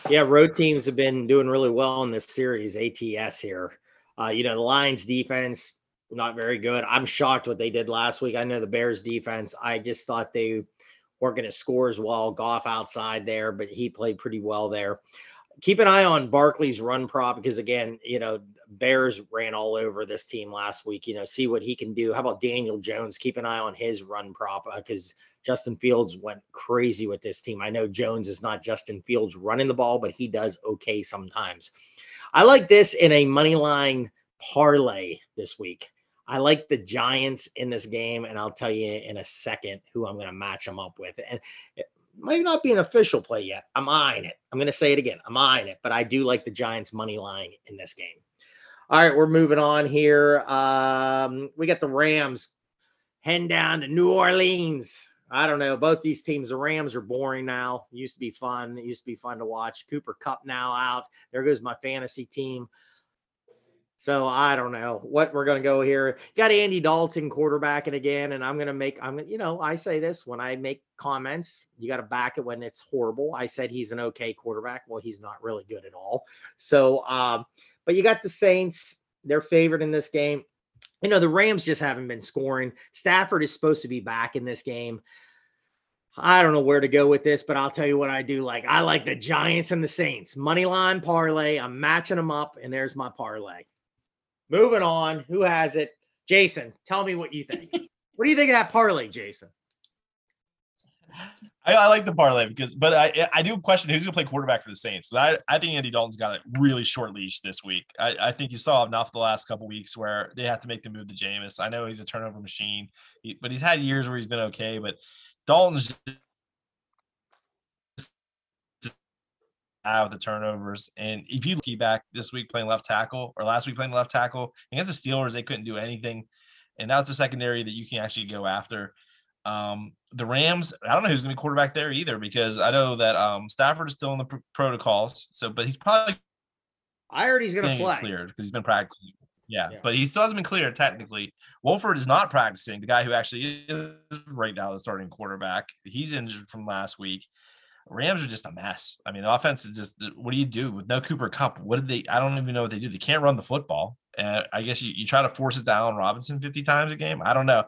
Yeah, road teams have been doing really well in this series. ATS here. Uh, you know, the Lions defense, not very good. I'm shocked what they did last week. I know the Bears defense, I just thought they weren't going to score as well. Goff outside there, but he played pretty well there. Keep an eye on Barkley's run prop because again, you know, Bears ran all over this team last week. You know, see what he can do. How about Daniel Jones? Keep an eye on his run prop because uh, Justin Fields went crazy with this team. I know Jones is not Justin Fields running the ball, but he does okay sometimes. I like this in a money line parlay this week. I like the Giants in this game, and I'll tell you in a second who I'm going to match them up with. And it might not be an official play yet. I'm eyeing it. I'm going to say it again. I'm eyeing it, but I do like the Giants money line in this game. All right, we're moving on here. Um, we got the Rams heading down to New Orleans. I don't know. Both these teams, the Rams are boring now. Used to be fun. It used to be fun to watch. Cooper Kupp now out. There goes my fantasy team. So I don't know what we're going to go here. Got Andy Dalton quarterbacking again, and I'm going to make. I'm you know I say this when I make comments, you got to back it when it's horrible. I said he's an okay quarterback. Well, he's not really good at all. So, um, but you got the Saints. They're favored in this game. You know the Rams just haven't been scoring. Stafford is supposed to be back in this game. I don't know where to go with this, but I'll tell you what I do like. I like the Giants and the Saints. Money line parlay. I'm matching them up, and there's my parlay. Moving on. Who has it? Jason, tell me what you think. [laughs] what do you think of that parlay, Jason? I, I, like the parlay because, but I I do question who's going to play quarterback for the Saints. I I think Andy Dalton's got a really short leash this week. I, I think you saw enough the last couple weeks where they have to make the move to Jameis. I know he's a turnover machine, but he's had years where he's been okay. But Dalton's out the turnovers. And if you look back this week playing left tackle or last week playing left tackle against the Steelers, they couldn't do anything. And that's the secondary that you can actually go after. Um, the Rams, I don't know who's going to be quarterback there either because I know that um, Stafford is still in the pr- protocols. So, but he's probably. I heard he's going to play. Cleared because he's been practicing. Yeah, yeah, but he still hasn't been cleared technically. Wolford is not practicing. The guy who actually is right now the starting quarterback. He's injured from last week. Rams are just a mess. I mean, the offense is just what do you do with no Cooper Kupp? What did they? I don't even know what they do. They can't run the football. And I guess you, you try to force it down Robinson 50 times a game. I don't know.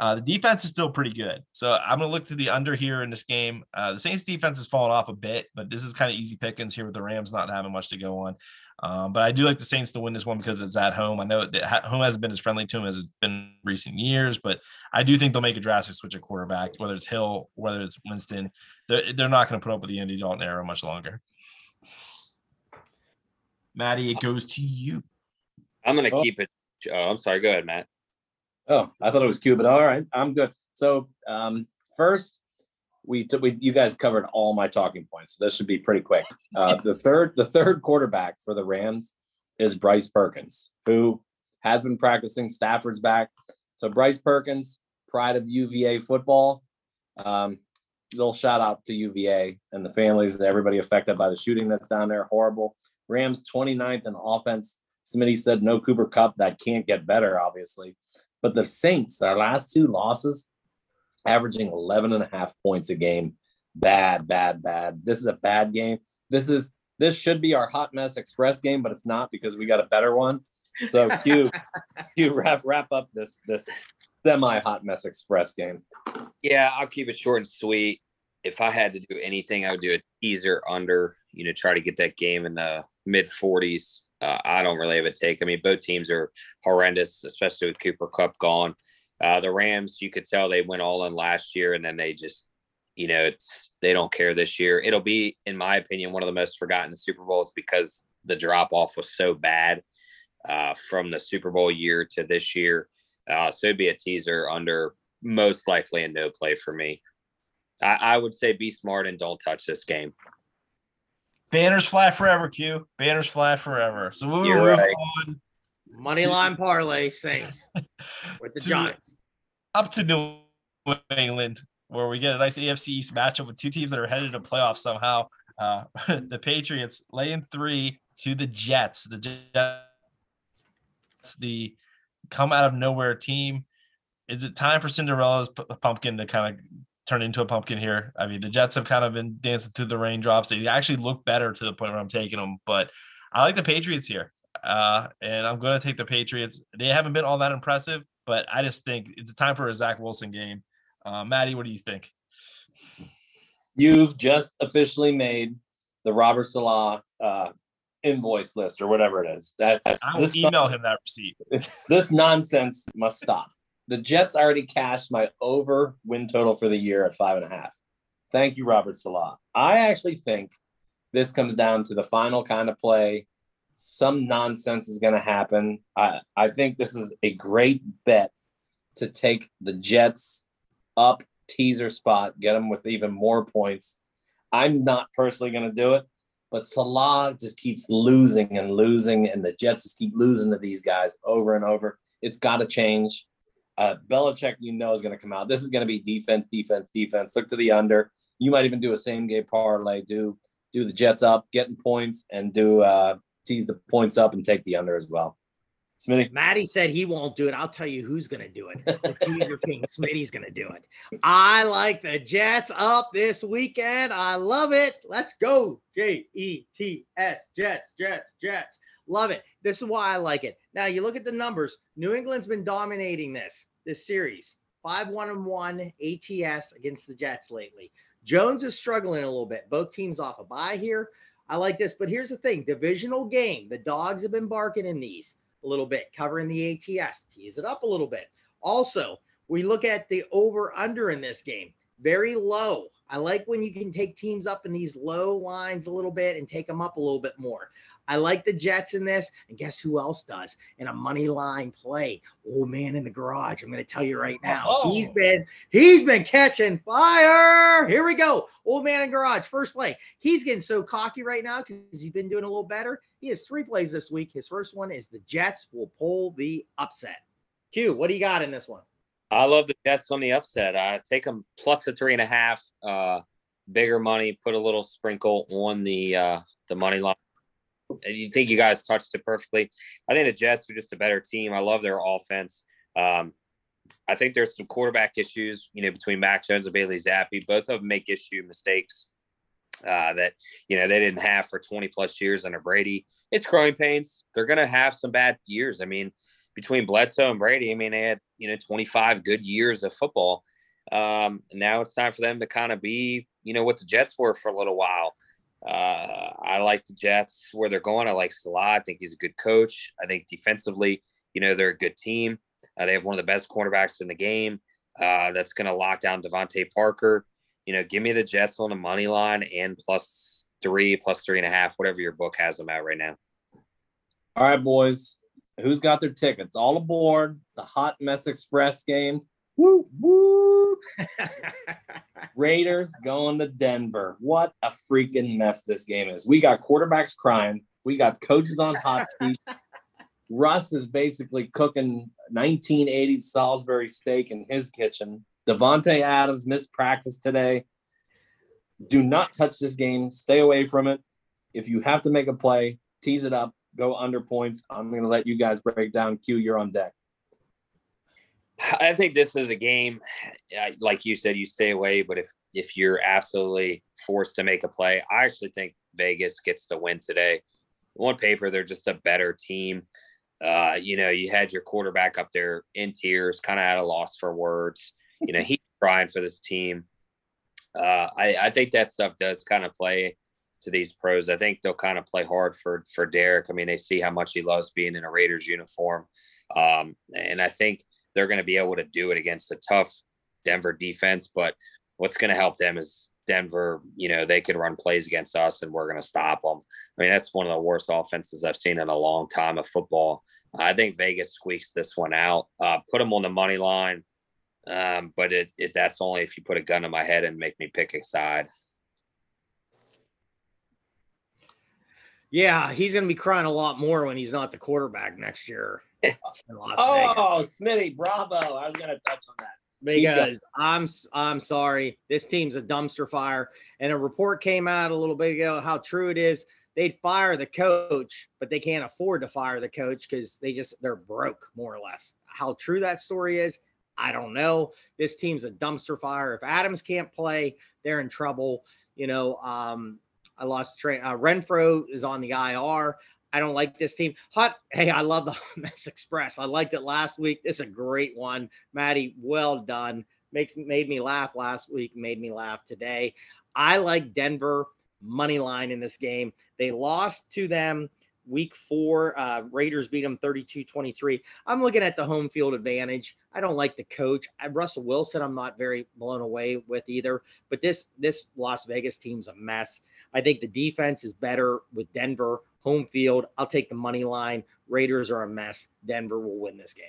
Uh, the defense is still pretty good. So I'm going to look to the under here in this game. Uh, the Saints defense has fallen off a bit, but this is kind of easy pickings here with the Rams not having much to go on. Um, but I do like the Saints to win this one because it's at home. I know that home hasn't been as friendly to them as it's been recent years, but I do think they'll make a drastic switch at quarterback, whether it's Hill, whether it's Winston. They're, they're not going to put up with the Andy Dalton era much longer. Maddie, it goes to you. I'm going to oh. keep it. Oh, I'm sorry. Go ahead, Matt. Oh, I thought it was Q, but all right, I'm good. So um, first, we took we you guys covered all my talking points. So this should be pretty quick. Uh, the third the third quarterback for the Rams is Bryce Perkins, who has been practicing. Stafford's back, so Bryce Perkins, pride of UVA football. Um, little shout out to UVA and the families and everybody affected by the shooting that's down there. Horrible. Rams 29th in offense. Smitty said no Cooper Kupp. That can't get better, obviously. But the Saints, our last two losses, averaging 11 and a half points a game. Bad, bad, bad. This is a bad game. This is this should be our hot mess express game, but it's not because we got a better one. So Q, Q [laughs] wrap wrap up this this semi hot mess express game. Yeah, I'll keep it short and sweet. If I had to do anything, I would do a teaser under. You know, try to get that game in the mid 40s. Uh, I don't really have a take. I mean, both teams are horrendous, especially with Cooper Kupp gone. Uh, the Rams, you could tell they went all in last year, and then they just, you know, it's they don't care this year. It'll be, in my opinion, one of the most forgotten Super Bowls because the drop off was so bad uh, from the Super Bowl year to this year. Uh, so it'd be a teaser under most likely a no play for me. I, I would say be smart and don't touch this game. Banners fly forever, Q. Banners fly forever. So we will move right. on Money line parlay Saints [laughs] with the Giants. Up to New England, where we get a nice AFC East matchup with two teams that are headed to playoffs somehow. Uh, [laughs] the Patriots laying three to the Jets. The Jets, the come out of nowhere team. Is it time for Cinderella's p- pumpkin to kind of turn into a pumpkin here? I mean, the Jets have kind of been dancing through the raindrops. They actually look better to the point where I'm taking them, but I like the Patriots here. uh, and I'm going to take the Patriots. They haven't been all that impressive, but I just think it's time for a Zach Wilson game. Uh, Maddie, what do you think? You've just officially made the Robert Saleh uh, invoice list or whatever it is. That I will this, email him that receipt. [laughs] this nonsense must stop. The Jets already cashed my over win total for the year at five and a half. Thank you, Robert Saleh. I actually think this comes down to the final kind of play. Some nonsense is going to happen. I, I think this is a great bet to take the Jets up teaser spot, get them with even more points. I'm not personally going to do it, but Saleh just keeps losing and losing, and the Jets just keep losing to these guys over and over. It's got to change. Uh, Belichick, you know, is going to come out. This is going to be defense, defense, defense. Look to the under. You might even do a same game parlay. Do do the Jets up, getting points, and do uh, tease the points up and take the under as well. Smitty. Maddie said he won't do it. I'll tell you who's going to do it. The teaser [laughs] king Smitty's going to do it. I like the Jets up this weekend. I love it. Let's go. J E T S. Jets, Jets, Jets. Love it. This is why I like it. Now you look at the numbers. New England's been dominating this this series. 5 1 and 1 ATS against the Jets lately. Jones is struggling a little bit. Both teams off a bye here. I like this, but here's the thing divisional game. The dogs have been barking in these a little bit, covering the ATS, tease it up a little bit. Also, we look at the over under in this game, very low. I like when you can take teams up in these low lines a little bit and take them up a little bit more. I like the Jets in this. And guess who else does in a money line play? Old man in the garage. I'm going to tell you right now. Oh. He's been he's been catching fire. Here we go. Old man in garage. First play. He's getting so cocky right now because he's been doing a little better. He has three plays this week. His first one is the Jets will pull the upset. Q, what do you got in this one? I love the Jets on the upset. I take them plus the three and a half. Uh, bigger money. Put a little sprinkle on the uh, the money line. You think you guys touched it perfectly. I think the Jets are just a better team. I love their offense. Um, I think there's some quarterback issues, you know, between Mac Jones and Bailey Zappe. Both of them make issue mistakes uh, that you know they didn't have for 20 plus years under Brady. It's growing pains. They're going to have some bad years. I mean, between Bledsoe and Brady, I mean, they had you know 25 good years of football. Um, now it's time for them to kind of be, you know, what the Jets were for a little while. Uh, I like the Jets where they're going. I like Saleh. I think he's a good coach. I think defensively, you know, they're a good team. Uh, they have one of the best cornerbacks in the game. Uh, that's going to lock down DeVante Parker. You know, give me the Jets on the money line and plus three, plus three and a half, whatever your book has them at right now. All right, boys. Who's got their tickets? All aboard the Hot Mess Express game. Woo, woo. [laughs] Raiders going to Denver. What a freaking mess this game is. We got quarterbacks crying. We got coaches on hot [laughs] seat. Russ is basically cooking 1980s Salisbury steak in his kitchen. Davante Adams missed practice today. Do not touch this game. Stay away from it. If you have to make a play, tease it up, go under points. I'm going to let you guys break down. Q, you're on deck. [sighs] I think this is a game, like you said, you stay away. But if if you're absolutely forced to make a play, I actually think Vegas gets the win today. On paper, they're just a better team. Uh, you know, you had your quarterback up there in tears, kind of at a loss for words. You know, [laughs] he's trying for this team. Uh, I, I think that stuff does kind of play to these pros. I think they'll kind of play hard for for Derek. I mean, they see how much he loves being in a Raiders uniform, um, and I think they're going to be able to do it against a tough Denver defense. But what's going to help them is Denver. You know, they can run plays against us, and we're going to stop them. I mean, that's one of the worst offenses I've seen in a long time of football. I think Vegas squeaks this one out. Uh, put them on the money line. Um, but it, it that's only if you put a gun in my head and make me pick a side. Yeah, he's going to be crying a lot more when he's not the quarterback next year. In Las Vegas. Oh, Smitty, bravo. I was going to touch on that. Because I'm s- I'm sorry, this team's a dumpster fire. And a report came out a little bit ago how true it is. They'd fire the coach, but they can't afford to fire the coach because they just they're broke more or less. How true that story is, I don't know. This team's a dumpster fire. If Adams can't play, they're in trouble. You know, um, I lost train. Uh, Renfrow is on the IR. I don't like this team. Hot. Hey, I love the [laughs] Mess Express. I liked it last week. This is a great one, Maddie. Well done. Makes made me laugh last week. Made me laugh today. I like Denver money line in this game. They lost to them week four. Uh, Raiders beat them 32 23. I'm looking at the home field advantage. I don't like the coach. I, Russell Wilson, I'm not very blown away with either. But this this Las Vegas team's a mess. I think the defense is better with Denver home field. I'll take the money line. Raiders are a mess. Denver will win this game.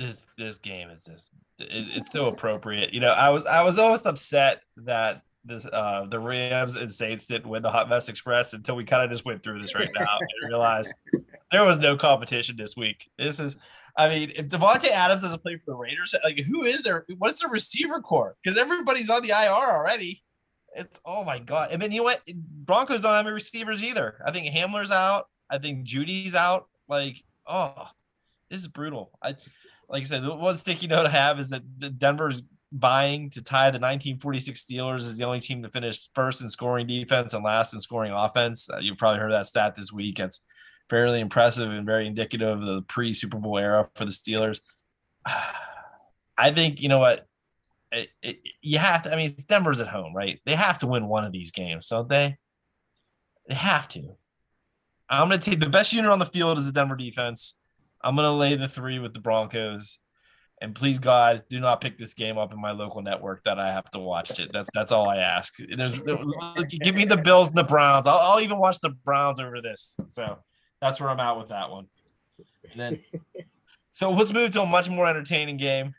This this game is just it, it's so appropriate. You know, I was I was almost upset that the uh, the Rams and Saints didn't win the Hot Mess Express until we kind of just went through this right now and [laughs] realized there was no competition this week. This is, I mean, if Davante Adams doesn't play for the Raiders, like who is there? What's the receiver core? Because everybody's on the IR already. It's oh my god. And then you know what? Broncos don't have any receivers either. I think Hamler's out. I think Jeudy's out. Like, oh, this is brutal. I like I said, the one sticky note I have is that Denver's buying to tie the 1946 Steelers is the only team to finish first in scoring defense and last in scoring offense. Uh, you've probably heard that stat this week. It's fairly impressive and very indicative of the pre Super Bowl era for the Steelers. [sighs] I think you know what it, you have to. I mean, Denver's at home, right? They have to win one of these games, don't they? They have to. I'm going to take the best unit on the field is the Denver defense. I'm going to lay the three with the Broncos. And please God, do not pick this game up in my local network that I have to watch it. That's that's all I ask. There's give me the Bills and the Browns. I'll, I'll even watch the Browns over this. So that's where I'm at with that one. And then, so let's move to a much more entertaining game.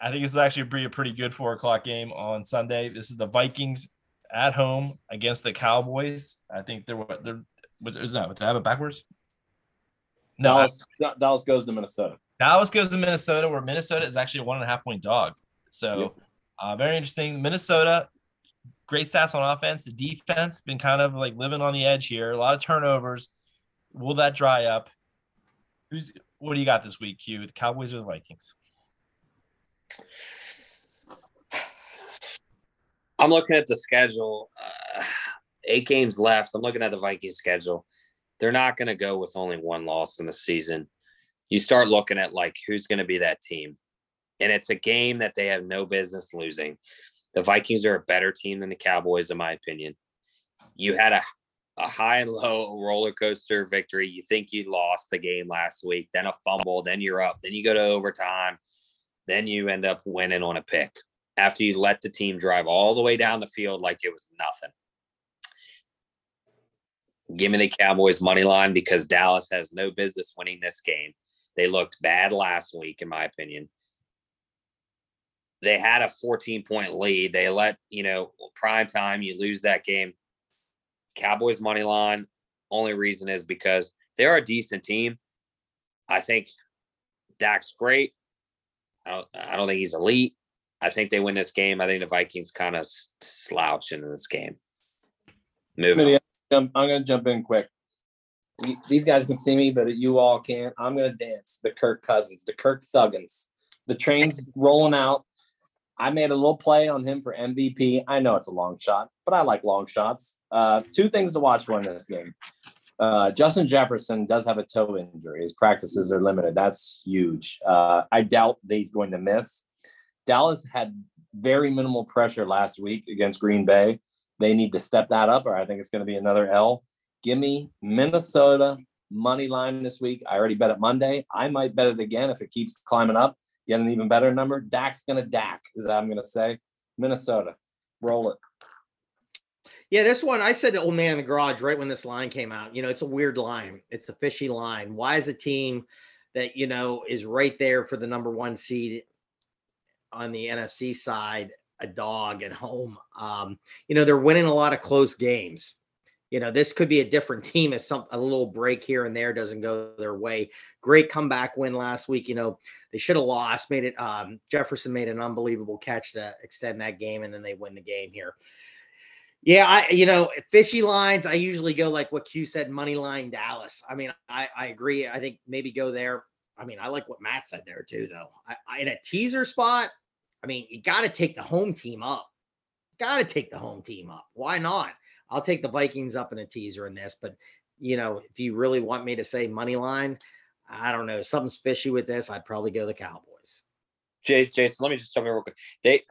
I think this is actually be a pretty good four o'clock game on Sunday. This is the Vikings at home against the Cowboys. I think they're what they're was no, to have it backwards? No, Dallas, Dallas goes to Minnesota. Dallas goes to Minnesota, where Minnesota is actually a one and a half point dog. So, uh, very interesting. Minnesota, great stats on offense. The defense been kind of like living on the edge here. A lot of turnovers. Will that dry up? Who's what do you got this week, Q? The Cowboys or the Vikings? I'm looking at the schedule. Uh, eight games left. I'm looking at the Vikings schedule. They're not going to go with only one loss in the season. You start looking at like who's going to be that team. And it's a game that they have no business losing. The Vikings are a better team than the Cowboys, in my opinion. You had a, a high and low roller coaster victory. You think you lost the game last week, then a fumble, then you're up, then you go to overtime, then you end up winning on a pick after you let the team drive all the way down the field like it was nothing. Give me the Cowboys money line because Dallas has no business winning this game. They looked bad last week, in my opinion. They had a 14 point lead. They let, you know, prime time, you lose that game. Cowboys money line. Only reason is because they're a decent team. I think Dak's great. I don't, I don't think he's elite. I think they win this game. I think the Vikings kind of slouch into this game. Moving. I'm going to jump in quick. These guys can see me, but you all can't. I'm going to dance the Kirk Cousins, the Kirk Thuggins. The train's [laughs] rolling out. I made a little play on him for MVP. I know it's a long shot, but I like long shots. Uh, two things to watch for in this game. Uh, Justin Jefferson does have a toe injury. His practices are limited. That's huge. Uh, I doubt that he's going to miss. Dallas had very minimal pressure last week against Green Bay. They need to step that up, or I think it's going to be another L. Give me Minnesota money line this week. I already bet it Monday. I might bet it again if it keeps climbing up, get an even better number. Dak's going to Dak, is that I'm going to say. Minnesota, roll it. Yeah, this one I said to old man in the garage right when this line came out. You know, it's a weird line. It's a fishy line. Why is a team that you know is right there for the number one seed on the NFC side a dog at home. Um, you know, they're winning a lot of close games. You know, this could be a different team if some a little break here and there doesn't go their way. Great comeback win last week. You know, they should have lost. Made it. Um, Jefferson made an unbelievable catch to extend that game, and then they win the game here. Yeah, I you know fishy lines. I usually go like what Q said, money line Dallas. I mean, I I agree. I think maybe go there. I mean, I like what Matt said there too, though. I, I, in a teaser spot, I mean, you got to take the home team up. Got to take the home team up. Why not? I'll take the Vikings up in a teaser in this, but you know, if you really want me to say money line, I don't know. Something's fishy with this. I'd probably go the Cowboys. Jason, Jason, let me just tell you real quick. They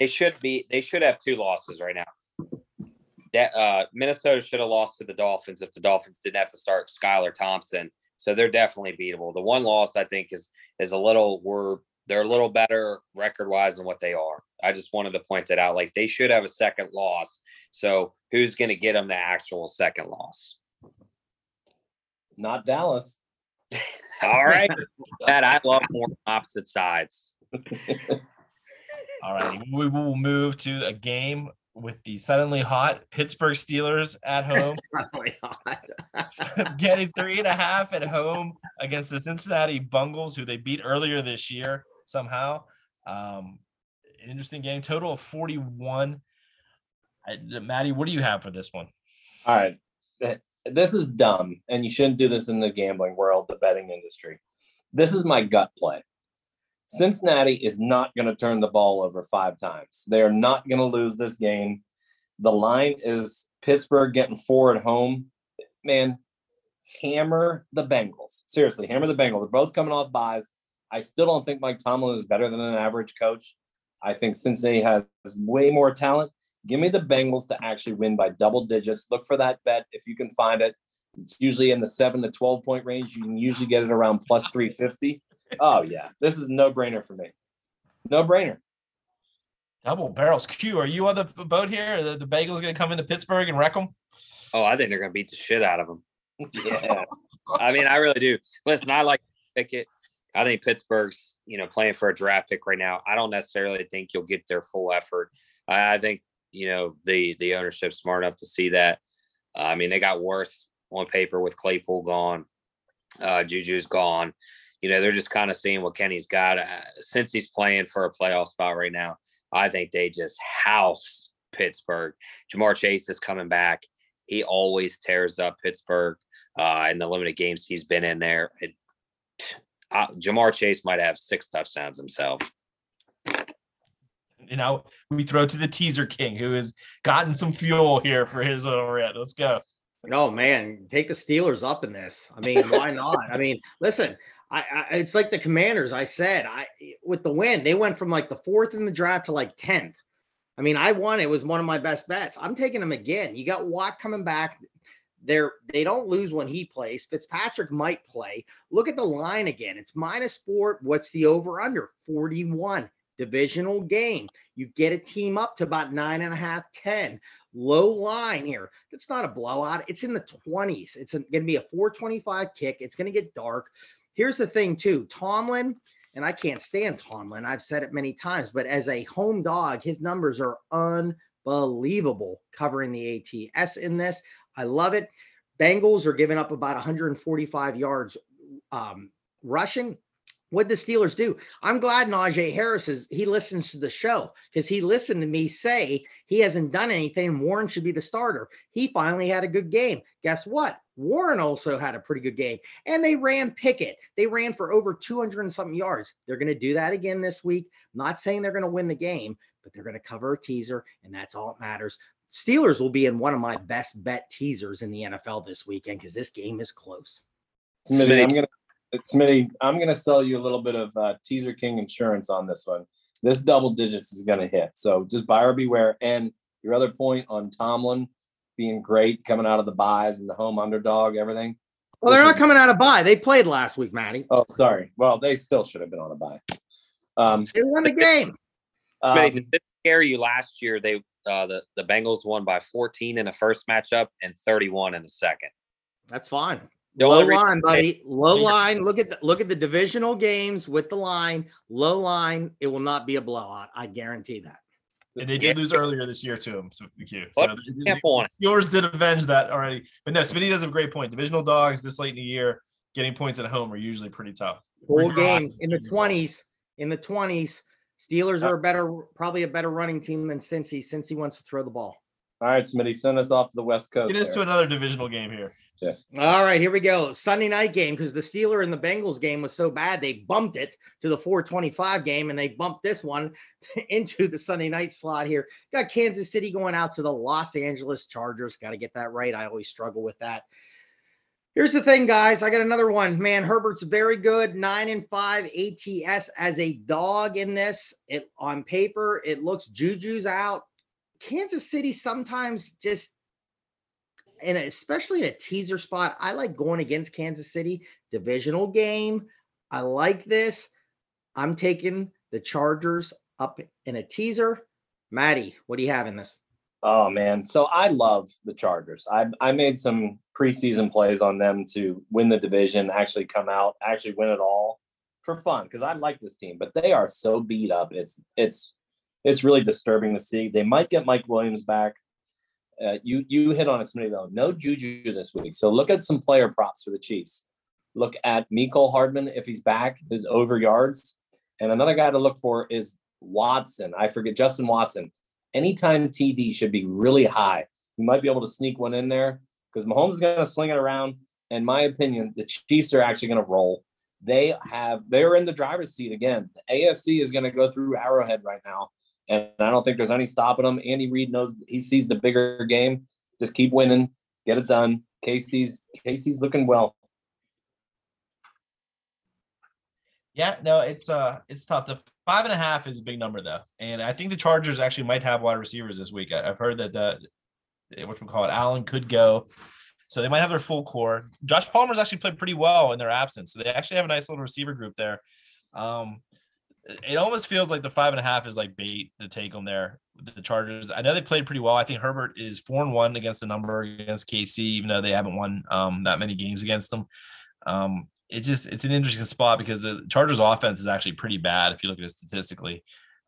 they should be they should have two losses right now. That uh, Minnesota should have lost to the Dolphins if the Dolphins didn't have to start Skylar Thompson. So they're definitely beatable. The one loss I think is is a little we're they're a little better record wise than what they are. I just wanted to point that out. Like they should have a second loss. So who's going to get them the actual second loss? Not Dallas. [laughs] All right, [laughs] that I love more opposite sides. [laughs] All right, we will move to a game with the suddenly hot Pittsburgh Steelers at home, [laughs] Suddenly hot. [laughs] getting three and a half at home against the Cincinnati Bungles, who they beat earlier this year somehow. Um, interesting game, total of 41. I, Maddie, what do you have for this one? All right. This is dumb, and you shouldn't do this in the gambling world, the betting industry. This is my gut play. Cincinnati is not going to turn the ball over five times. They are not going to lose this game. The line is Pittsburgh getting four at home. Man, hammer the Bengals. Seriously, hammer the Bengals. They're both coming off buys. I still don't think Mike Tomlin is better than an average coach. I think Cincinnati has way more talent. Give me the Bengals to actually win by double digits. Look for that bet if you can find it. It's usually in the seven to 12 point range. You can usually get it around plus 350. Oh, yeah. This is no brainer for me. No brainer. Double barrels. Q, are you on the boat here? The, the Bengals going to come into Pittsburgh and wreck them? Oh, I think they're going to beat the shit out of them. Yeah. [laughs] I mean, I really do. Listen, I like Pickett. I think Pittsburgh's, you know, playing for a draft pick right now. I don't necessarily think you'll get their full effort. I, I think, you know, the the ownership's smart enough to see that. Uh, I mean, they got worse on paper with Claypool gone, uh, Juju's gone. You know, they're just kind of seeing what Kenny's got. Uh, since he's playing for a playoff spot right now, I think they just house Pittsburgh. Ja'Marr Chase is coming back. He always tears up Pittsburgh uh, in the limited games he's been in there. It, uh, Ja'Marr Chase might have six touchdowns himself. You know, we throw to the teaser king who has gotten some fuel here for his little red. Let's go. Oh man, take the Steelers up in this. I mean, why not? I mean, listen, I, I it's like the Commanders. I said, I with the win, they went from like the fourth in the draft to like tenth. I mean, I won. It was one of my best bets. I'm taking them again. You got Watt coming back. They're they don't lose when he plays. Fitzpatrick might play. Look at the line again. It's minus four. What's the over under? 41. Divisional game. You get a team up to about nine and a half ten low line here. It's not a blowout. It's in the 20s. It's going to be a 425 kick. It's going to get dark. Here's the thing, too. Tomlin, and I can't stand Tomlin. I've said it many times, but as a home dog, his numbers are unbelievable covering the ATS in this. I love it. Bengals are giving up about 145 yards um, rushing. What the Steelers do? I'm glad Najee Harris is he listens to the show because he listened to me say he hasn't done anything. Warren should be the starter. He finally had a good game. Guess what? Warren also had a pretty good game, and they ran Pickett. They ran for over 200 and something yards. They're going to do that again this week. Not saying they're going to win the game, but they're going to cover a teaser, and that's all that matters. Steelers will be in one of my best bet teasers in the NFL this weekend because this game is close. Smitty, I'm gonna Smitty, I'm gonna sell you a little bit of uh, teaser king insurance on this one. This double digits is gonna hit. So just buyer beware. And your other point on Tomlin being great coming out of the buys and the home underdog, everything. Well, they're not is- coming out of buy. They played last week, Matty. Oh, sorry. Well, they still should have been on a buy. Um, They won the game. Smitty, um, did this scare you last year? They uh, the the Bengals won by 14 in the first matchup and 31 in the second. That's fine. The low reason- line, buddy. Low Yeah. line. Look at the look at the divisional games with the line. Low line. It will not be a blowout. I guarantee that. And they did lose earlier this year to him. So, Q. What? so the, the, Careful on did avenge that already. But no, Smitty does have a great point. Divisional dogs this late in the year, getting points at home are usually pretty tough. Full game in the who you are. twenties. In the twenties, Steelers are a better, probably a better running team than Cincy. Cincy wants to throw the ball. All right, Smitty, send us off to the West Coast. It is to there. another divisional game here. All right, here we go. Sunday night game because the Steeler and the Bengals game was so bad they bumped it to the 425 game and they bumped this one [laughs] into the Sunday night slot here. Got Kansas City going out to the Los Angeles Chargers. Got to get that right. I always struggle with that. Here's the thing, guys. I got another one. Man, Herbert's very good. Nine and five ATS as a dog in this. It on paper, it looks Juju's out. Kansas City sometimes just, and especially in a teaser spot, I like going against Kansas City. Divisional game. I like this. I'm taking the Chargers up in a teaser. Maddie, what do you have in this? Oh man, so I love the Chargers. I I made some preseason plays on them to win the division, actually come out, actually win it all for fun because I like this team, but they are so beat up. It's it's it's really disturbing to see. They might get Mike Williams back. Uh, you you hit on it, Smitty though. No Juju this week, so look at some player props for the Chiefs. Look at Mecole Hardman if he's back, his over yards, and another guy to look for is Watson. I forget Justin Watson anytime TD should be really high. You might be able to sneak one in there because Mahomes is going to sling it around. In my opinion, the Chiefs are actually going to roll. They have they're in the driver's seat again. The AFC is going to go through Arrowhead right now, and I don't think there's any stopping them. Andy Reid knows he sees the bigger game. Just keep winning, get it done. KC's KC's looking well. Yeah, no, it's uh it's tough. The five and a half is a big number though, and I think the Chargers actually might have wide receivers this week. I, have heard that the what we call it, Allen could go, so they might have their full core. Josh Palmer's actually played pretty well in their absence, so they actually have a nice little receiver group there. Um, it almost feels like the five and a half is like bait to take them there. The Chargers, I know they played pretty well. I think Herbert is four and one against the number against KC, even though they haven't won um, that many games against them. Um, it just it's an interesting spot because the Chargers offense is actually pretty bad if you look at it statistically.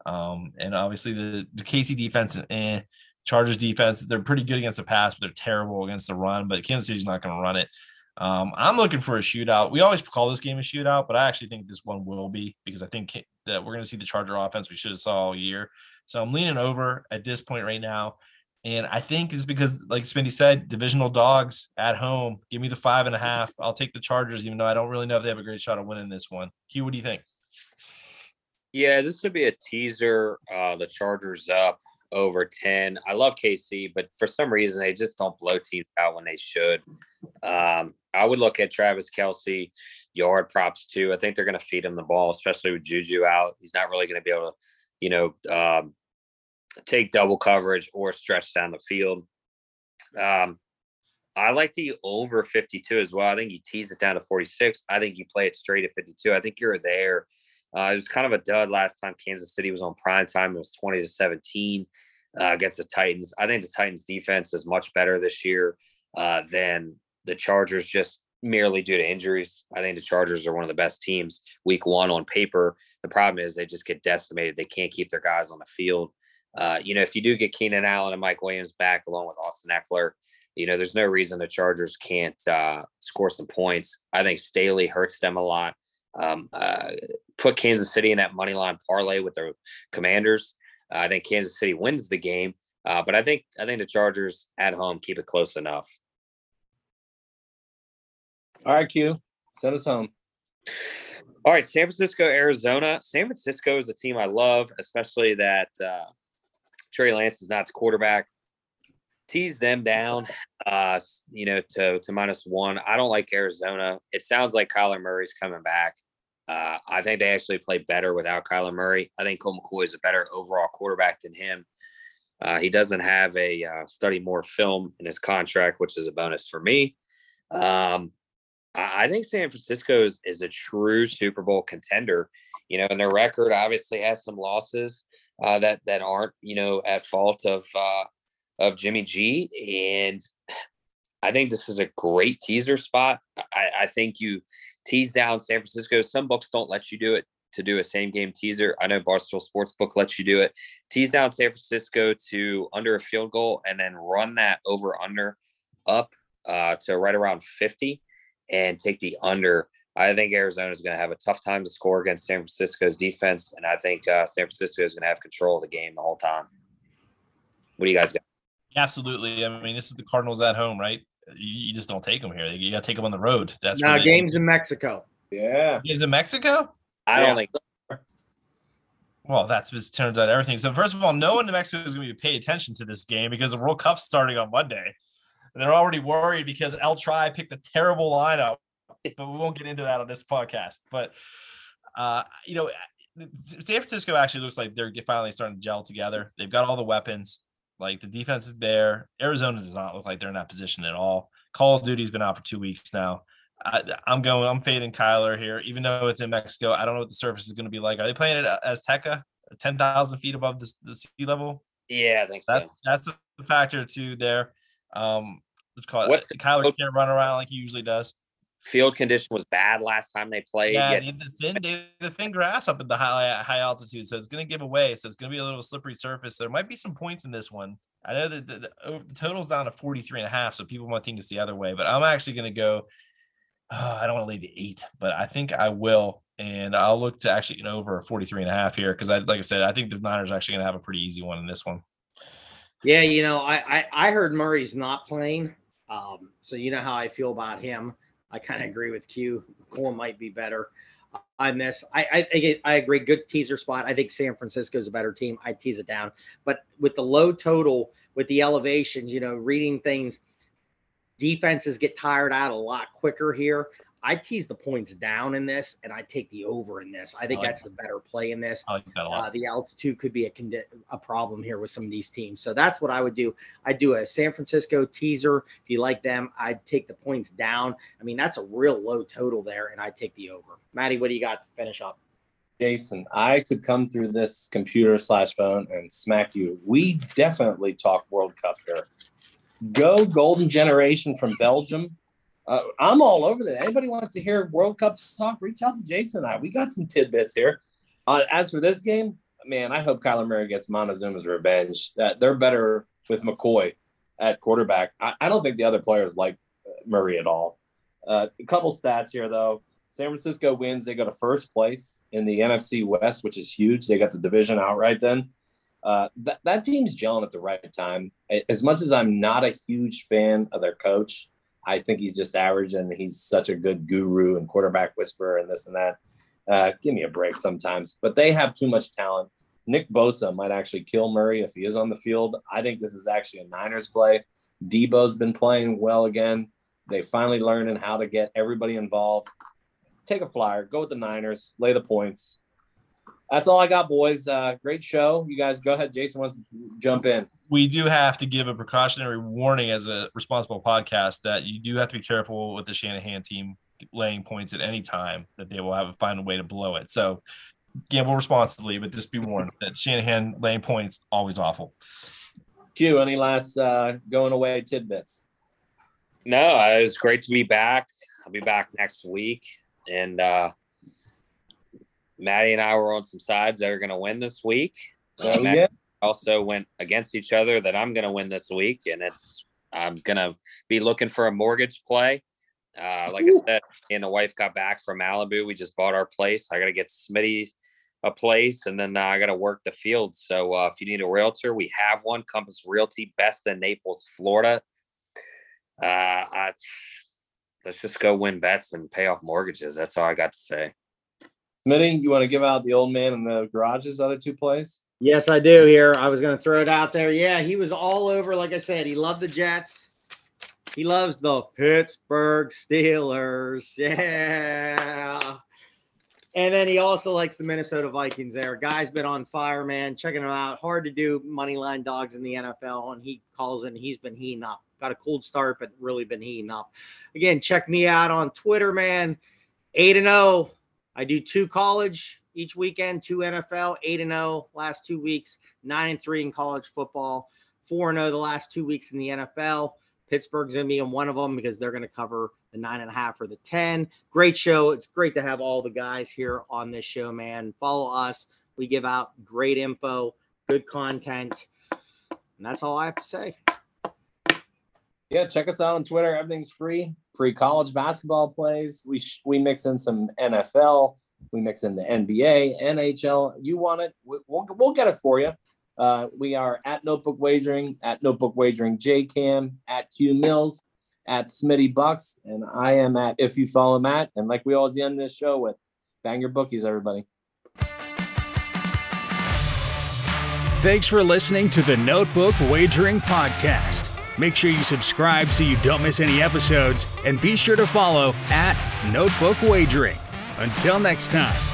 Um, and obviously the, the KC defense and eh, Chargers defense, they're pretty good against the pass, but they're terrible against the run. But Kansas City's not going to run it. Um, I'm looking for a shootout. We always call this game a shootout, but I actually think this one will be because I think that we're going to see the Charger offense we should have saw all year. So I'm leaning over at this point right now. And I think it's because, like Smitty said, divisional dogs at home. Give me the five and a half. I'll take the Chargers, even though I don't really know if they have a great shot of winning this one. Q, what do you think? Yeah, this would be a teaser. Uh, the Chargers up over 10. I love KC, but for some reason, they just don't blow teams out when they should. Um, I would look at Travis Kelce yard props too. I think they're going to feed him the ball, especially with Juju out. He's not really going to be able to, you know, um, take double coverage or stretch down the field. Um, I like the over 52 as well. I think you tease it down to 46. I think you play it straight at 52. I think you're there. Uh, it was kind of a dud last time Kansas City was on prime time. It was 20 to 17 uh, against the Titans. I think the Titans defense is much better this year uh, than the Chargers just merely due to injuries. I think the Chargers are one of the best teams week one on paper. The problem is they just get decimated. They can't keep their guys on the field. Uh, you know, if you do get Keenan Allen and Mike Williams back along with Austin Ekeler, you know, there's no reason the Chargers can't uh, score some points. I think Staley hurts them a lot. Um, uh, put Kansas City in that money line parlay with the Commanders. I think Kansas City wins the game, uh, but I think I think the Chargers at home keep it close enough. All right, Q, send us home. All right, San Francisco, Arizona. San Francisco is a team I love, especially that uh, Trey Lance is not the quarterback. Tease them down, uh, you know, to to minus one. I don't like Arizona. It sounds like Kyler Murray's coming back. Uh, I think they actually play better without Kyler Murray. I think Colt McCoy is a better overall quarterback than him. Uh, he doesn't have a uh, study more film in his contract, which is a bonus for me. Um, I think San Francisco is, is a true Super Bowl contender. You know, and their record obviously has some losses uh, that that aren't you know at fault of uh, of Jimmy G. And I think this is a great teaser spot. I, I think you tease down San Francisco. Some books don't let you do it to do a same game teaser. I know Barstool Sportsbook lets you do it. Tease down San Francisco to under a field goal and then run that over under up uh, to right around 50 and take the under I think Arizona is going to have a tough time to score against San Francisco's defense, and I think uh, San Francisco is going to have control of the game the whole time. What do you guys got? Absolutely. I mean, this is the Cardinals at home, right? You, you just don't take them here. You got to take them on the road. That's now games in Mexico. Yeah, games in Mexico. I don't think. Well, that's just turns out everything. So first of all, no one in Mexico is going to be pay attention to this game because the World Cup's starting on Monday. And they're already worried because El Tri picked a terrible lineup, but we won't get into that on this podcast. But uh, you know, San Francisco actually looks like they're finally starting to gel together. They've got all the weapons. Like the defense is there. Arizona does not look like they're in that position at all. Call of Duty's been out for two weeks now. I, am going. I'm fading Kyler here, even though it's in Mexico. I don't know what the surface is going to be like. Are they playing it as Azteca, ten thousand feet above the, the sea level? Yeah, I think that's so. that's a factor too there. Um, let's call it. What's the, Kyler can't run around like he usually does. Field condition was bad last time they played. Yeah, the, the thin they, the thin grass up at the high high altitude, so it's going to give away. So it's going to be a little slippery surface. There might be some points in this one. I know that the, the, oh, the total's down to 43 and a half, so people might think it's the other way, but I'm actually going to go. Uh, I don't want to leave the eight, but I think I will. And I'll look to actually get over 43 and a half here because I, like I said, I think the Niners are actually going to have a pretty easy one in this one. Yeah, you know, I, I, I heard Murray's not playing. Um, so you know how I feel about him. I kind of agree with Q. Colt might be better on this. I I, I agree. Good teaser spot. I think San Francisco is a better team. I tease it down, but with the low total, with the elevations, you know, reading things, defenses get tired out a lot quicker here. I tease the points down in this, and I take the over in this. I think like that's that. the better play in this. Like uh, the altitude could be a condi- a problem here with some of these teams. So that's what I would do. I'd do a San Francisco teaser. If you like them, I'd take the points down. I mean, that's a real low total there, and I'd take the over. Maddie, what do you got to finish up? Jason, I could come through this computer slash phone and smack you. We definitely talk World Cup here. Go Golden Generation from Belgium uh, I'm all over that. Anybody wants to hear World Cup talk? Reach out to Jason and I. We got some tidbits here. Uh, as for this game, man, I hope Kyler Murray gets Montezuma's revenge. That they're better with McCoy at quarterback. I, I don't think the other players like uh, Murray at all. Uh, a couple stats here though. San Francisco wins. They go to first place in the NFC West, which is huge. They got the division outright then. Uh, that, that team's gelling at the right time. As much as I'm not a huge fan of their coach, I think he's just average and he's such a good guru and quarterback whisperer and this and that. Uh, give me a break sometimes, but they have too much talent. Nick Bosa might actually kill Murray if he is on the field. I think this is actually a Niners play. Deebo's been playing well again. They finally learning how to get everybody involved. Take a flyer, go with the Niners, lay the points. That's all I got, boys. Uh, great show. You guys go ahead. Jason wants to jump in we do have to give a precautionary warning as a responsible podcast that you do have to be careful with the Shanahan team laying points at any time that they will have a find a way to blow it. So gamble responsibly, but just be warned that Shanahan laying points always awful. Q, any last uh, going away tidbits? No, it was great to be back. I'll be back next week, and uh, Maddie and I were on some sides that are going to win this week. Uh, yeah also went against each other that I'm going to win this week, and it's I'm going to be looking for a mortgage play. Uh, like Ooh. I said, and the wife got back from Malibu. We just bought our place. I got to get Smitty a place, and then uh, I got to work the field. So uh, if you need a realtor, we have one. Compass Realty, best in Naples, Florida. Uh, I, let's just go win bets and pay off mortgages. That's all I got to say. Smitty, you want to give out the old man in the garages other two plays? Yes, I do here. I was going to throw it out there. Yeah, he was all over. Like I said, he loved the Jets. He loves the Pittsburgh Steelers. [laughs] Yeah. And then he also likes the Minnesota Vikings there. Guy's been on fire, man. Checking him out. Hard to do money line dogs in the NFL. And he calls in. He's been heating up. Got a cold start, but really been heating up. Again, check me out on Twitter, man. 8 and 0. I do two college, each weekend, two NFL, eight and zero oh last two weeks, nine and three in college football, four and zero oh the last two weeks in the NFL. Pittsburgh's gonna be in one of them because they're gonna cover the nine and a half or the ten. Great show. It's great to have all the guys here on this show, man. Follow us. We give out great info, good content, and that's all I have to say. Yeah, check us out on Twitter. Everything's free. Free college basketball plays. We sh- we mix in some NFL we mix in the NBA, NHL. You want it, we'll, we'll get it for you. Uh, we are at Notebook Wagering, at Notebook Wagering JCam, at Q Mills, at Smitty Bucks, and I am at If You Follow Matt. And like we always end this show with, bang your bookies, everybody. Thanks for listening to the Notebook Wagering Podcast. Make sure you subscribe so you don't miss any episodes, and be sure to follow at Notebook Wagering. Until next time.